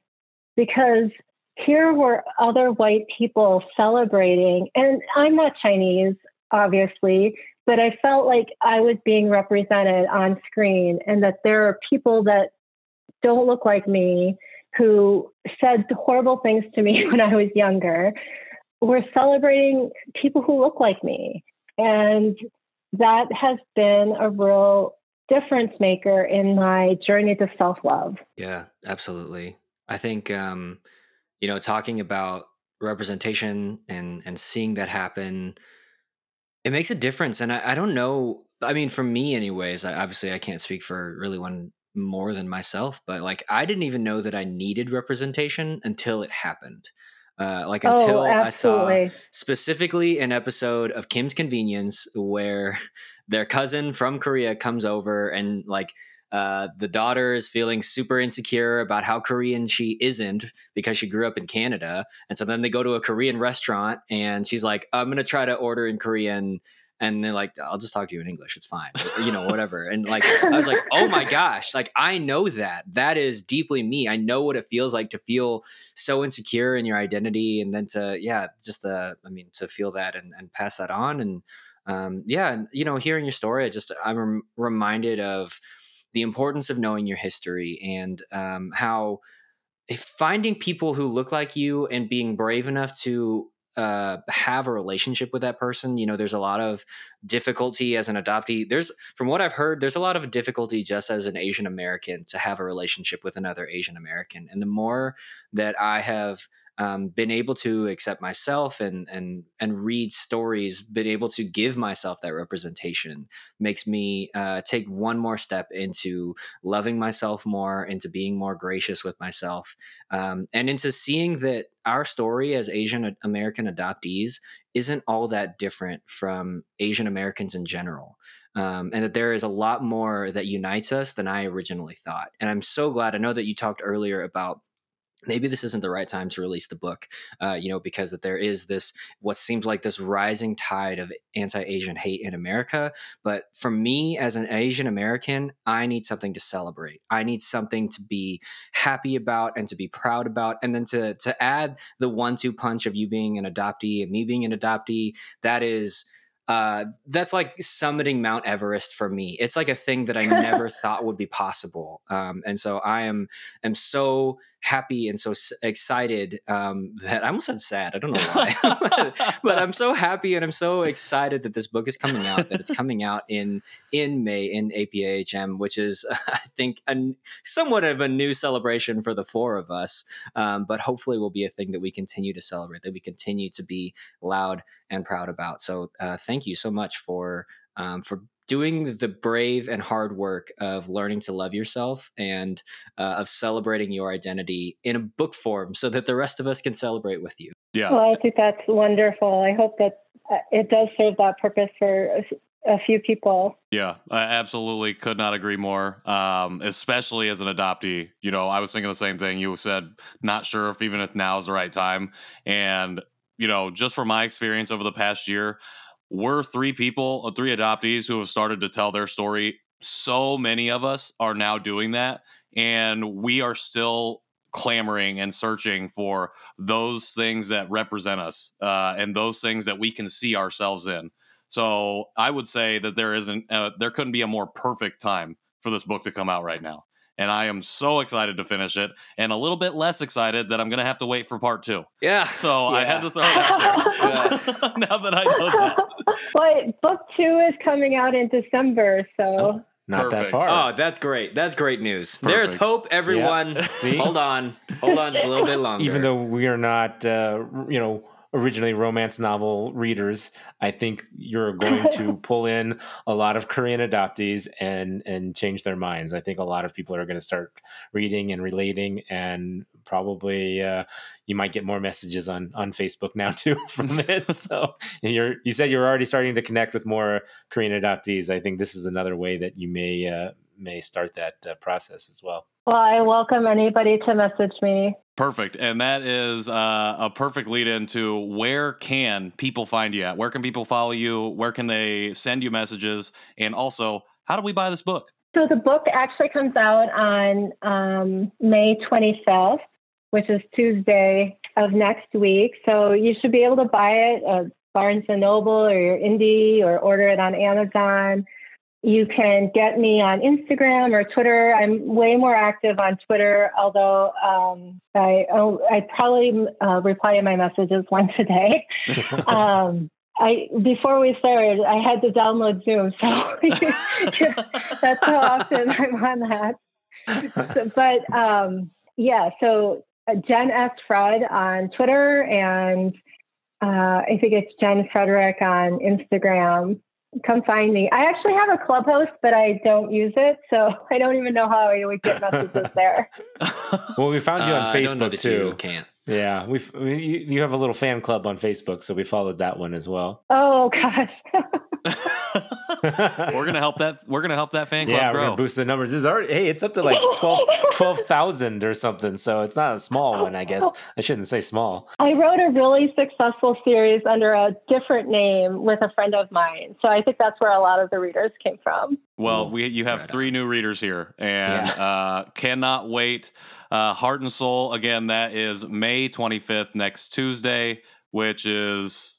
because here were other white people celebrating. And I'm not Chinese, obviously, but I felt like I was being represented on screen and that there are people that don't look like me who said horrible things to me [laughs] when I was younger we're celebrating people who look like me. And that has been a real difference maker in my journey to self love. Yeah, absolutely. I think, um, you know, talking about representation and, and seeing that happen, it makes a difference. And I, I don't know. I mean, for me, anyways, I, obviously I can't speak for really one more than myself, but like I didn't even know that I needed representation until it happened. Uh, like oh, until oh, I saw specifically an episode of Kim's Convenience where [laughs] their cousin from Korea comes over and like uh, the daughter is feeling super insecure about how Korean she isn't because she grew up in Canada. And so then they go to a Korean restaurant and she's like, I'm going to try to order in Korean. And they're like, "I'll just talk to you in English. It's fine, you know, [laughs] whatever." And like, I was like, "Oh my gosh!" Like, I know that that is deeply me. I know what it feels like to feel so insecure in your identity, and then to yeah, just the I mean, to feel that and, and pass that on, and um, yeah, and you know, hearing your story, I just I'm rem- reminded of the importance of knowing your history and um, how finding people who look like you and being brave enough to uh, have a relationship with that person. You know, there's a lot of difficulty as an adoptee. There's, from what I've heard, there's a lot of difficulty just as an Asian American to have a relationship with another Asian American. And the more that I have um, been able to accept myself and and and read stories, been able to give myself that representation makes me uh, take one more step into loving myself more, into being more gracious with myself, um, and into seeing that our story as Asian American adoptees isn't all that different from Asian Americans in general. Um, and that there is a lot more that unites us than I originally thought. And I'm so glad. I know that you talked earlier about maybe this isn't the right time to release the book uh, you know because that there is this what seems like this rising tide of anti-asian hate in america. But for me as an asian american i need something to celebrate. I need something to be happy about and to be proud about. And then to to add the one-two punch of you being an adoptee and me being an adoptee that is uh, that's like summiting Mount Everest for me. It's like a thing that I [laughs] never thought would be possible. Um, and so I am am so happy and so excited um, that I almost said sad. I don't know why, [laughs] but I'm so happy and I'm so excited that this book is coming out. That it's coming out in in May in APAHM, which is [laughs] I think a, somewhat of a new celebration for the four of us. Um, but hopefully, will be a thing that we continue to celebrate. That we continue to be loud and proud about. So uh, thank you so much for um, for doing the brave and hard work of learning to love yourself and uh, of celebrating your identity in a book form so that the rest of us can celebrate with you. Yeah. Well, I think that's wonderful. I hope that uh, it does serve that purpose for a few people. Yeah, I absolutely could not agree more. Um, especially as an adoptee, you know, I was thinking the same thing. You said not sure if even if now is the right time, and you know, just from my experience over the past year, we're three people, uh, three adoptees who have started to tell their story. So many of us are now doing that, and we are still clamoring and searching for those things that represent us uh, and those things that we can see ourselves in. So I would say that there isn't, uh, there couldn't be a more perfect time for this book to come out right now and I am so excited to finish it, and a little bit less excited that I'm going to have to wait for part two. Yeah. So yeah. I had to throw it out [laughs] there. [laughs] now that I know that. But book two is coming out in December, so. Oh, not Perfect. that far. Oh, that's great. That's great news. Perfect. There's hope, everyone. Yeah. See? Hold on. Hold on just a little bit [laughs] longer. Even though we are not, uh, you know, originally romance novel readers, I think you're going to [laughs] pull in a lot of Korean adoptees and and change their minds. I think a lot of people are going to start reading and relating, and probably uh, you might get more messages on on Facebook now too [laughs] from [laughs] it. so you're you said you're already starting to connect with more Korean adoptees. I think this is another way that you may uh, may start that uh, process as well. Well, I welcome anybody to message me. Perfect. And that is uh, a perfect lead into where can people find you at? Where can people follow you? Where can they send you messages? And also, how do we buy this book? So the book actually comes out on um, May 25th, which is Tuesday of next week. So you should be able to buy it at Barnes & Noble or your Indie or order it on Amazon. You can get me on Instagram or Twitter. I'm way more active on Twitter, although um, I oh, I probably uh, reply to my messages [laughs] once a day. [laughs] um, I before we started, I had to download Zoom, so [laughs] that's how often I'm on that. So, but um, yeah, so uh, Jen S. Fred on Twitter, and uh, I think it's Jen Frederick on Instagram come find me. I actually have a clubhouse, but I don't use it, so [laughs] I don't even know how I would get messages there. [laughs] well, we found you on Uh, I don't know Facebook that too. You can't. Yeah, we've we, you you have a little fan club on Facebook, so we followed that one as well. Oh gosh. [laughs] [laughs] we're gonna help that. We're gonna help that fan club yeah, we're grow. gonna boost the numbers. It's already hey, it's up to like [laughs] 12 12,000 or something. So it's not a small one, I guess. I shouldn't say small. I wrote a really successful series under a different name with a friend of mine. So I think that's where a lot of the readers came from. Well, we you have Right three new readers here, and Yeah. uh, cannot wait. Uh, Heart and Seoul again. That is May twenty fifth, next Tuesday, which is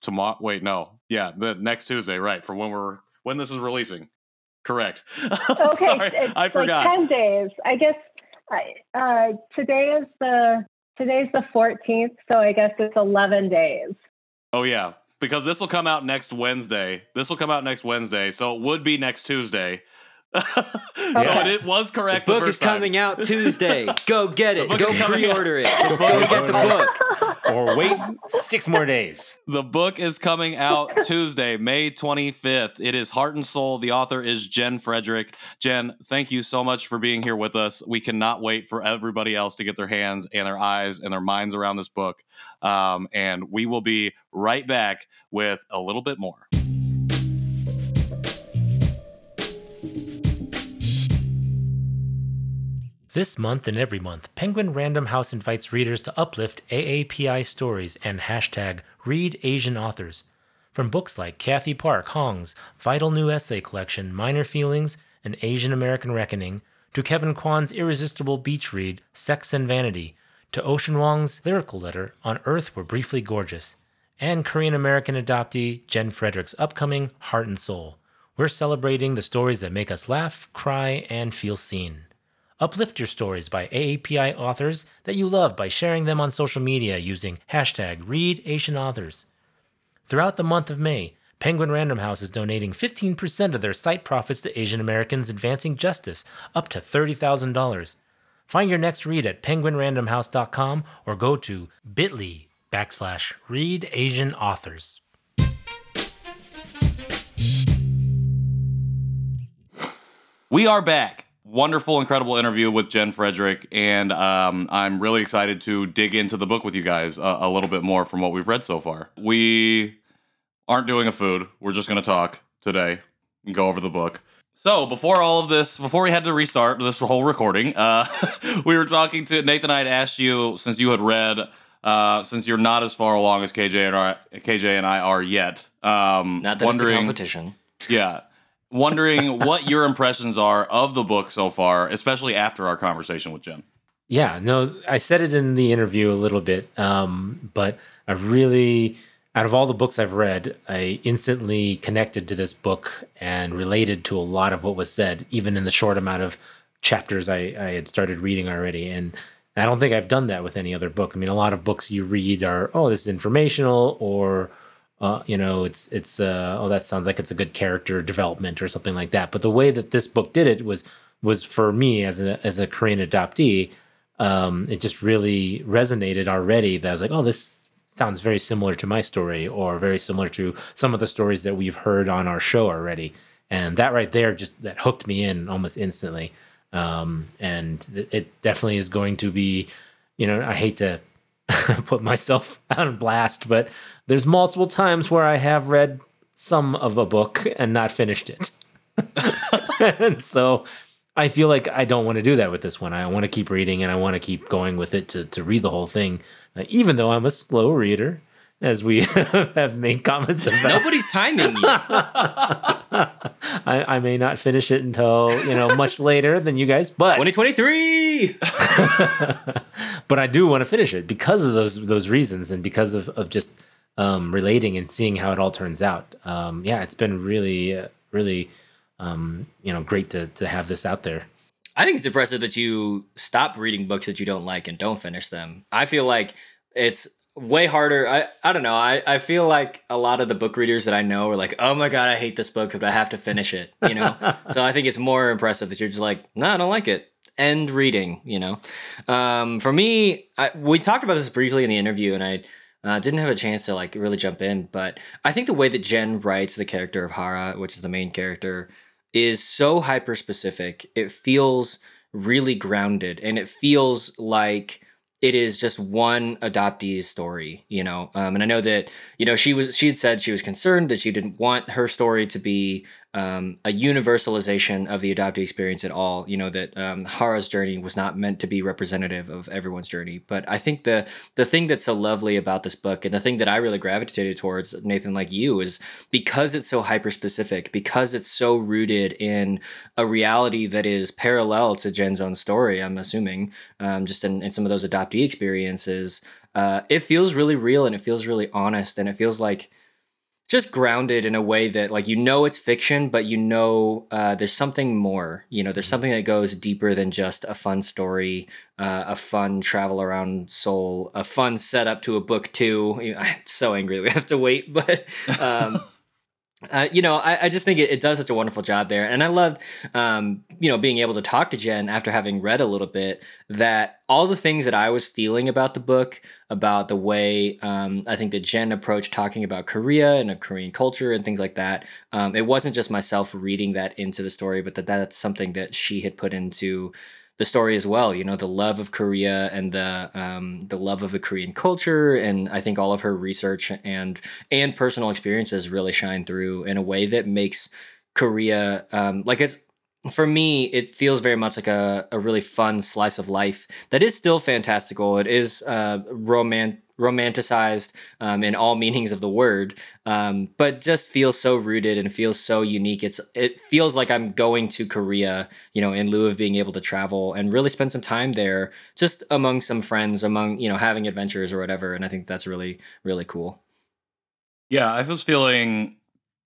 tomorrow. Wait, no, yeah, the next Tuesday, right? For when we're when this is releasing. Correct. [laughs] Okay, Sorry, it's I forgot. Like Ten days, I guess. Uh, today is the today's the fourteenth, so I guess it's eleven days. Oh yeah, because this will come out next Wednesday. This will come out next Wednesday, so it would be next Tuesday. So Okay. it, it was correct. the book is first time. coming out Tuesday. [laughs] Go get it. Go is coming out. pre-order it. The Go get the book. Or wait six more days. The book is coming out Tuesday, May 25th. It is Heart and Seoul. The author is Jen Frederick. Jen, thank you so much for being here with us. We cannot wait for everybody else to get their hands and their eyes and their minds around this book. Um, and we will be right back with a little bit more. This month and every month, Penguin Random House invites readers to uplift AAPI stories and hashtag Read Asian Authors. From books like Cathy Park Hong's vital new essay collection, Minor Feelings An Asian American Reckoning, to Kevin Kwan's irresistible beach read, Sex and Vanity, to Ocean Vuong's lyrical letter, On Earth We're Briefly Gorgeous, and Korean American adoptee Jen Frederick's upcoming Heart and Seoul. We're celebrating the stories that make us laugh, cry, and feel seen. Uplift your stories by AAPI authors that you love by sharing them on social media using hashtag ReadAsianAuthors. Throughout the month of May, Penguin Random House is donating 15% of their site profits to Asian Americans advancing justice, up to $30,000. Find your next read at penguinrandomhouse.com or go to bit.ly backslash read Asian authors. We are back. Wonderful, incredible interview with Jen Frederick, and um, I'm really excited to dig into the book with you guys a, a little bit more from what we've read so far. We aren't doing a food; we're just going to talk today and go over the book. So before all of this, before we had to restart this whole recording, uh, [laughs] we were talking to Nathan. I had asked you since you had read, uh, since you're not as far along as KJ and I, KJ and I are yet. Um, Not that it's a wondering, competition. yeah. Wondering what your impressions are of the book so far, especially after our conversation with Jen. Yeah, no, I said it in the interview a little bit, um, but I really, out of all the books I've read, I instantly connected to this book and related to a lot of what was said, even in the short amount of chapters I, I had started reading already. And I don't think I've done that with any other book. I mean, a lot of books you read are, oh, this is informational, or uh, you know, it's it's uh, oh, that sounds like it's a good character development or something like that. But the way that this book did it was was for me as a as a Korean adoptee, um, it just really resonated already. That I was like, oh, this sounds very similar to my story, or very similar to some of the stories that we've heard on our show already. And that right there just that hooked me in almost instantly. Um, and it, it definitely is going to be, you know, I hate to [laughs] put myself [laughs] on blast, but there's multiple times where I have read some of a book and not finished it. [laughs] and so I feel like I don't want to do that with this one. I want to keep reading and I want to keep going with it to, to read the whole thing, uh, even though I'm a slow reader, as we [laughs] have made comments about. Nobody's timing you. [laughs] I, I may not finish it until, you know, much later than you guys, but 2023. but I do want to finish it because of those those reasons and because of, of just um, relating and seeing how it all turns out. Um, yeah, it's been really, uh, really, um, you know, great to to have this out there. I think it's impressive that you stop reading books that you don't like and don't finish them. I feel like it's way harder. I, I don't know. I, I feel like a lot of the book readers that I know are like, oh my God, I hate this book, but I have to finish it, you know? [laughs] so I think it's more impressive that you're just like, no, I don't like it. End reading, you know? Um, for me, I, we talked about this briefly in the interview and I uh, didn't have a chance to like really jump in, but I think the way that Jen writes the character of Hara, which is the main character, is so hyper specific. It feels really grounded and it feels like it is just one adoptee's story, you know. Um, and I know that you know she was she had said she was concerned that she didn't want her story to be um, a universalization of the adoptee experience at all. You know that um, Hara's journey was not meant to be representative of everyone's journey. But I think the the thing that's so lovely about this book, and the thing that I really gravitated towards, Nathan, like you, is because it's so hyper specific, because it's so rooted in a reality that is parallel to Jen's own story. I'm assuming, um, just in, in some of those adoptee experiences, uh, it feels really real and it feels really honest, and it feels like just grounded in a way that like you know it's fiction but you know uh, there's something more you know there's mm-hmm. something that goes deeper than just a fun story uh, a fun travel around Seoul a fun setup to a book too [laughs] i'm so angry we have to wait but um, [laughs] uh, you know, I, I just think it, it, does such a wonderful job there. And I loved, um, you know, being able to talk to Jen after having read a little bit that all the things that I was feeling about the book, about the way um, I think that Jen approached talking about Korea and Korean culture and things like that, um, it wasn't just myself reading that into the story, but that that's something that she had put into the story as well. You know, the love of Korea and the um, the love of the Korean culture, and I think all of her research and and personal experiences really shine through in a way that makes Korea um, like it's for me, it feels very much like a, a really fun slice of life that is still fantastical. It is uh, romantic romanticized um, in all [laughs] meanings of the word, um, but just feels so rooted and feels so unique. It's it feels like I'm going to Korea, you know, in lieu of being able to travel and really spend some time there, just among some friends, among you know having adventures or whatever. And I think that's really really cool. Yeah, I was feeling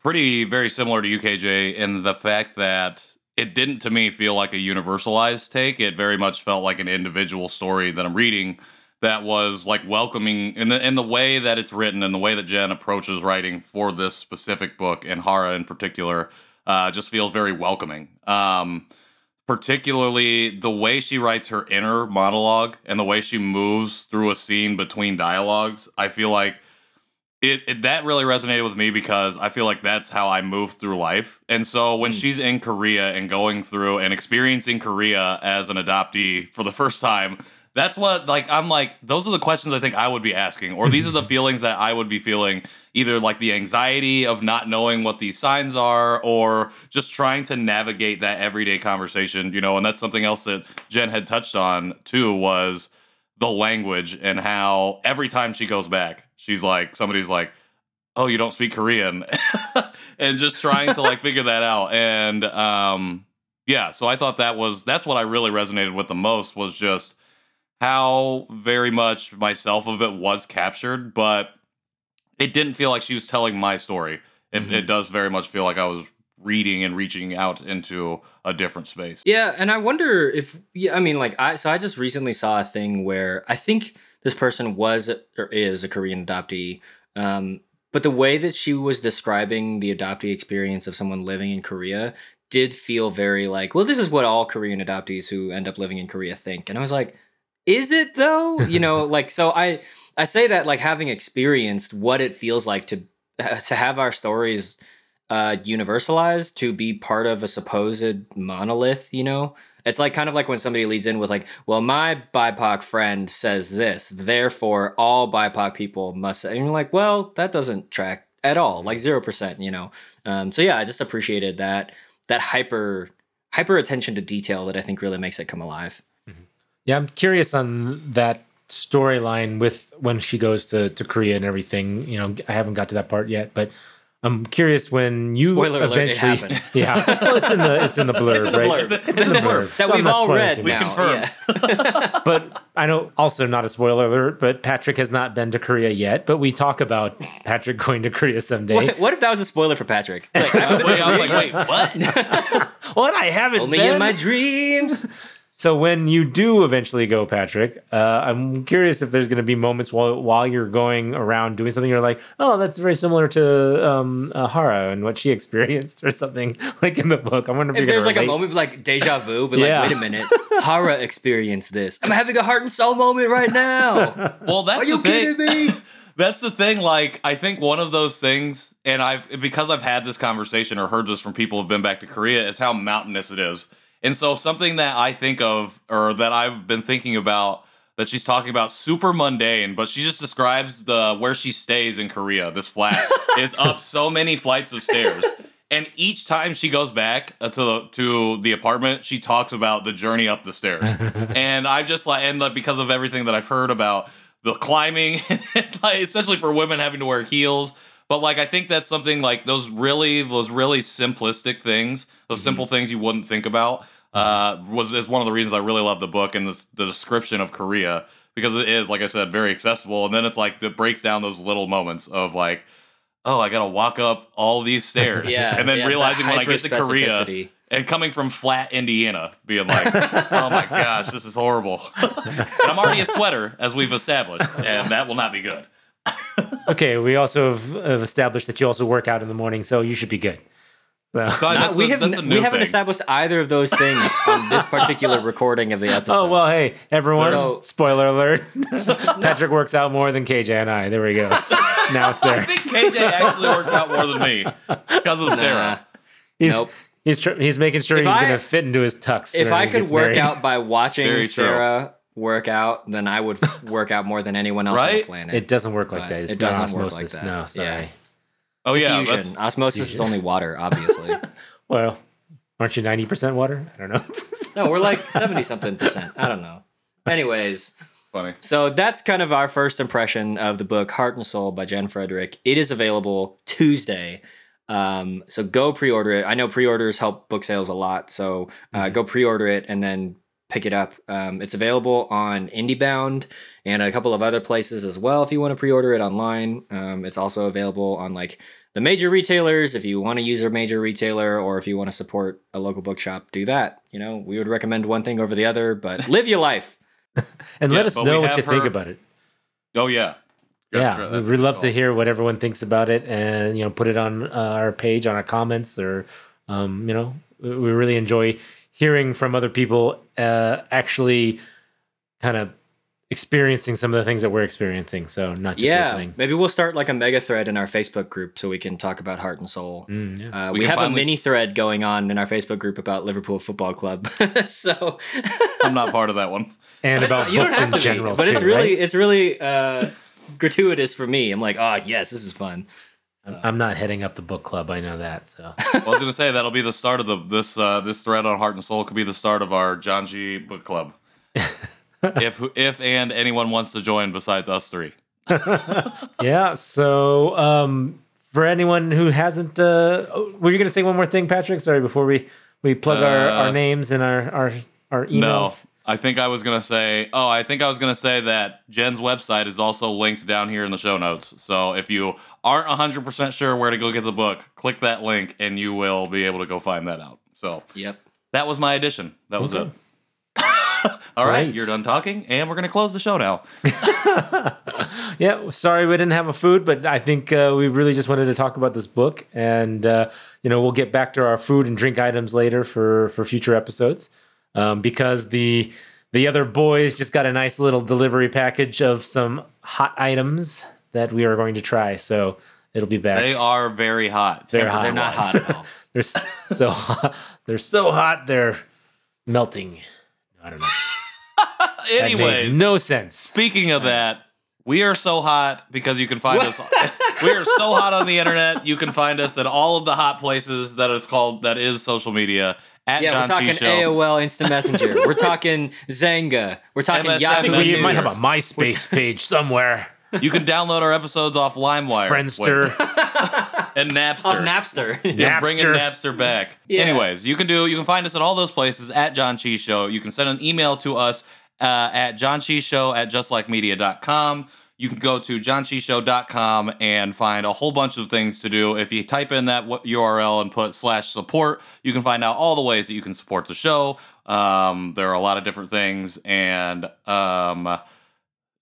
pretty very similar to UKJ in the fact that it didn't to me feel like a universalized take. It very much felt like an individual story that I'm reading that was like welcoming in the in the way that it's written and the way that Jen approaches writing for this specific book and Hara in particular uh, just feels very welcoming. Um, particularly the way she writes her inner monologue and the way she moves through a scene between dialogues. I feel like it, it, that really resonated with me because I feel like that's how I move through life. And so when mm. she's in Korea and going through and experiencing Korea as an adoptee for the first time, that's what like I'm like those are the questions I think I would be asking or these are the [laughs] feelings that I would be feeling either like the anxiety of not knowing what these signs are or just trying to navigate that everyday conversation, you know, and that's something else that Jen had touched on too was the language and how every time she goes back, she's like somebody's like, "Oh, you don't speak Korean." [laughs] and just trying to like figure that out and um yeah, so I thought that was that's what I really resonated with the most was just how very much myself of it was captured, but it didn't feel like she was telling my story. It, mm-hmm. it does very much feel like I was reading and reaching out into a different space. Yeah, and I wonder if yeah, I mean like I so I just recently saw a thing where I think this person was or is a Korean adoptee. Um, but the way that she was describing the adoptee experience of someone living in Korea did feel very like, well, this is what all Korean adoptees who end up living in Korea think. And I was like, is it though? You know, [laughs] like so I I say that like having experienced what it feels like to to have our stories uh universalized to be part of a supposed monolith, you know? It's like kind of like when somebody leads in with like, well, my BIPOC friend says this, therefore all BIPOC people must say. And you're like, well, that doesn't track at all, like zero percent, you know. Um, so yeah, I just appreciated that that hyper hyper attention to detail that I think really makes it come alive. Yeah, I'm curious on that storyline with when she goes to, to Korea and everything. You know, I haven't got to that part yet, but I'm curious when you Spoiler eventually. [laughs] Alert, yeah, well, it's in the it's in the blurb, it's in the right? Blurb. It's, it's, in the blurb that so we've all read. We confirmed. Yeah. [laughs] but I know also not a spoiler alert, but Patrick has not been to Korea yet. But we talk about Patrick [laughs] going to Korea someday. What, what if that was a spoiler for Patrick? Like, wait, I'm like, wait, what? what? I haven't. Only been? in my dreams. So when you do eventually go, Patrick, uh, I'm curious if there's going to be moments while while you're going around doing something, you're like, oh, that's very similar to um, uh, Hara and what she [laughs] experienced, or something like in the book. I wonder if, if there's like a moment of like deja vu, but yeah. like, wait a minute, Hara experienced this. I'm having a heart and Seoul moment right now. [laughs] well, that's are you thing. kidding me? [laughs] that's the thing. Like, I think one of those things, and I've because I've had this conversation or heard this from people who've been back to Korea, is how mountainous it is and so something that I think of or that I've been thinking about that she's talking about super mundane, but she just describes the where she stays in Korea. This flat [laughs] is up so many flights of stairs. And each time she goes back uh, to the to the apartment, she talks about the journey up the stairs. [laughs] and I just like and like because of everything that I've heard about the climbing, [laughs] like, especially for women having to wear heels. But like I think that's something like those really those really simplistic things, those simple things you wouldn't think about. Uh, was is one of the reasons I really love the book and the, the description of Korea because it is like I said very accessible, and then it's like it breaks down those little moments of like oh, I gotta walk up all these [laughs] stairs. Yeah, and then yeah, realizing when I get to Korea and coming from flat Indiana, being like, oh my gosh, this is horrible. and I'm already a sweater, as we've established, and that will not be good. [laughs] Okay, we also have, have established that you also work out in the morning, so you should be good. So, But Not- we a- have we haven't thing. established either of those things on this particular [laughs] recording of the oh, episode. oh well, hey everyone! So- spoiler alert: [laughs] Patrick works out more than KJ and I. There we go. now it's there. [laughs] I think KJ actually works out more than me because of Nah. Sarah. He's, Nope. He's tr- he's making sure If he's I- gonna fit into his tux. If I could work married. out by watching Very true. Sarah work out, then I would work out more than anyone else on the planet. it doesn't work like But that. It's it doesn't work like osmosis. that. No, sorry. Yeah. Oh yeah, that's Osmosis is only water, obviously. [laughs] Well, aren't you ninety percent water? I don't know. [laughs] no, we're like seventy something percent. I don't know. Anyways, funny. so that's kind of our first impression of the book Heart and Seoul by Jen Frederick. It is available Tuesday. Um, so go pre-order it. I know pre-orders help book sales a lot, so uh, go pre-order it and then pick it up. Um, it's available on IndieBound and a couple of other places as well. If you want to pre-order it online, um, it's also available on like the major retailers. If you want to use a major retailer or if you want to support a local bookshop, do that. You know, we would recommend one thing over the other, but [laughs] live your life. and Yeah, let us know what you have think about it. Oh yeah, That's yeah, we'd a good love to hear what everyone thinks about it, and you know, put it on uh, our page, on our comments, or um, you know, we we really enjoy hearing from other people uh, actually kind of experiencing some of the things that we're experiencing. So not just yeah, listening. maybe we'll start like a mega thread in our Facebook group so we can talk about heart and Seoul. Mm, yeah. Uh, We we, can have a mini thread going on in our Facebook group about Liverpool Football Club. [laughs] so [laughs] I'm not part of that one. And about you don't have in to be, general, but it's really right? it's really uh, gratuitous for me. I'm like, oh yes, this is fun. I'm- I'm not heading up the book club. I know that. So [laughs] Well, I was gonna say that'll be the start of the this uh, this thread on heart and Seoul could be the start of our Janchi book club. [laughs] if if and anyone wants to join besides us three. [laughs] yeah. So um, for anyone who hasn't, uh, oh, were you going to say one more thing, Patrick? Sorry, before we we plug our, Uh, our names and our our our emails. No, I think I was gonna say. Oh, I think I was gonna say that Jen's website is also linked down here in the show notes. So if you aren't 100 percent sure where to go get the book, click that link and you will be able to go find that out. So Yep. that was my addition. That was Okay. it. [laughs] All right, Right. you're done talking, and we're gonna close the show now. [laughs] Yeah, sorry we didn't have a food, but I think uh, we really just wanted to talk about this book, and uh, you know we'll get back to our food and drink items later for for future episodes, um, because the the other boys just got a nice little delivery package of some hot items that we are going to try. So it'll be back. They are very hot. Very hot. They're not hot at all. [laughs] They're so hot. They're so hot. They're melting. I don't know. [laughs] Anyways, no sense. Speaking of that, we are so hot because you can find us. [laughs] we are so hot on the internet. You can find us at all of the hot places that is called that is social media at Yeah, John [laughs] we're talking C Show. AOL Instant Messenger. we're talking Xanga. We're talking MSN Yahoo. I think we News. might have a MySpace page somewhere. You can download our episodes off LimeWire, Friendster. [laughs] And Napster. of Napster. [laughs] Yeah, bringing Napster. Napster back. Yeah. Anyways, you can do you can find us at all those places at Janchi Show. You can send an email to us uh, at janchishow at justlikemedia.com. You can go to janchishow.com and find a whole bunch of things to do. If you type in that URL and put slash support, you can find out all the ways that you can support the show. Um, there are a lot of different things. And um,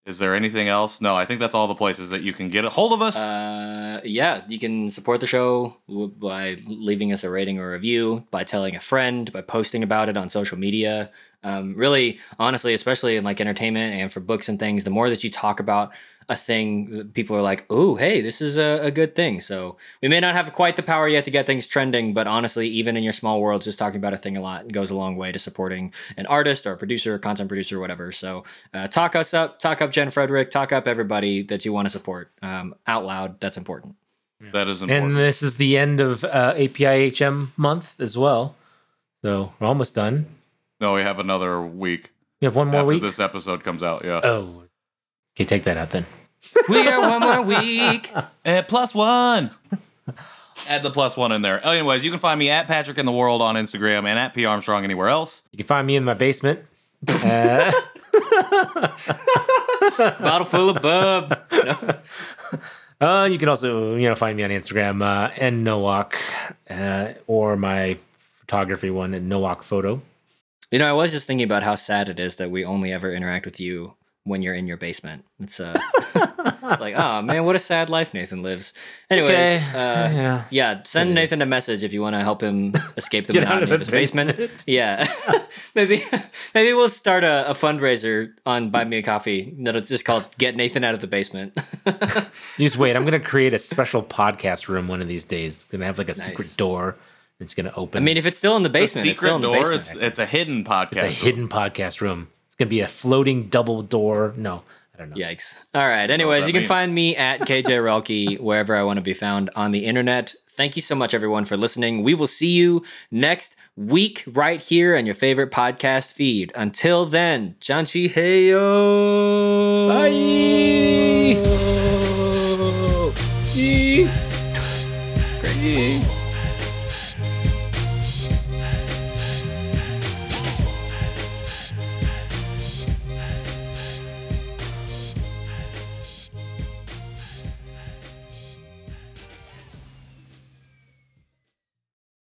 is there anything else? No, I think that's all the places that you can get a hold of us. Uh, yeah, you can support the show by leaving us a rating or review, by telling a friend, by posting about it on social media. Um, really, honestly, especially in like entertainment and for books and things, the more that you talk about a thing people are like, oh, hey, this is a, a good thing. So we may not have quite the power yet to get things trending, but honestly, even in your small world, just talking about a thing a lot goes a long way to supporting an artist or a producer, or content producer, or whatever. So uh, talk us up, talk up Jen Frederick, talk up everybody that you want to support um, out loud. That's important. That is important. And this is the end of uh, API HM month as well. So we're almost done. No, we have another week We have one more after week. this episode comes out. Yeah. Oh, okay, take that out then. [laughs] we are one more week. [laughs] And plus one. Add the plus one in there. Anyways, you can find me at Patrick in the World on Instagram and at P Armstrong anywhere else. You can find me in my basement. [laughs] Uh, Bottle full of bub. uh, you can also, you know, find me on Instagram uh, and Nowak, uh, or my photography one at Nowak Photo. You know, I was just thinking about how sad it is that we only ever interact with you when you're in your basement. It's uh, [laughs] like, oh man, what a sad life Nathan lives. Anyways, Okay, uh, [laughs] yeah. yeah, send It Nathan is. a message if you want to help him escape the [laughs] monotony of his basement. basement. Yeah, maybe maybe we'll start a, a fundraiser on Buy Me a Coffee that'll just called "Get Nathan Out of the Basement." You just wait. I'm gonna create a special podcast room one of these days. It's gonna have like a secret door. It's gonna open. I mean, if it's still in the The basement, it's still secret in the door, basement. it's, it's a hidden podcast. it's a hidden podcast room. It's gonna be a floating double door. No, I don't know. Yikes. All right. Anyways, that you can means. find me [laughs] at KJ Relke wherever I want to be found on the internet. Thank you so much, everyone, for listening. We will see you next week right here on your favorite podcast feed. Until then, Janchi Heyo. Bye.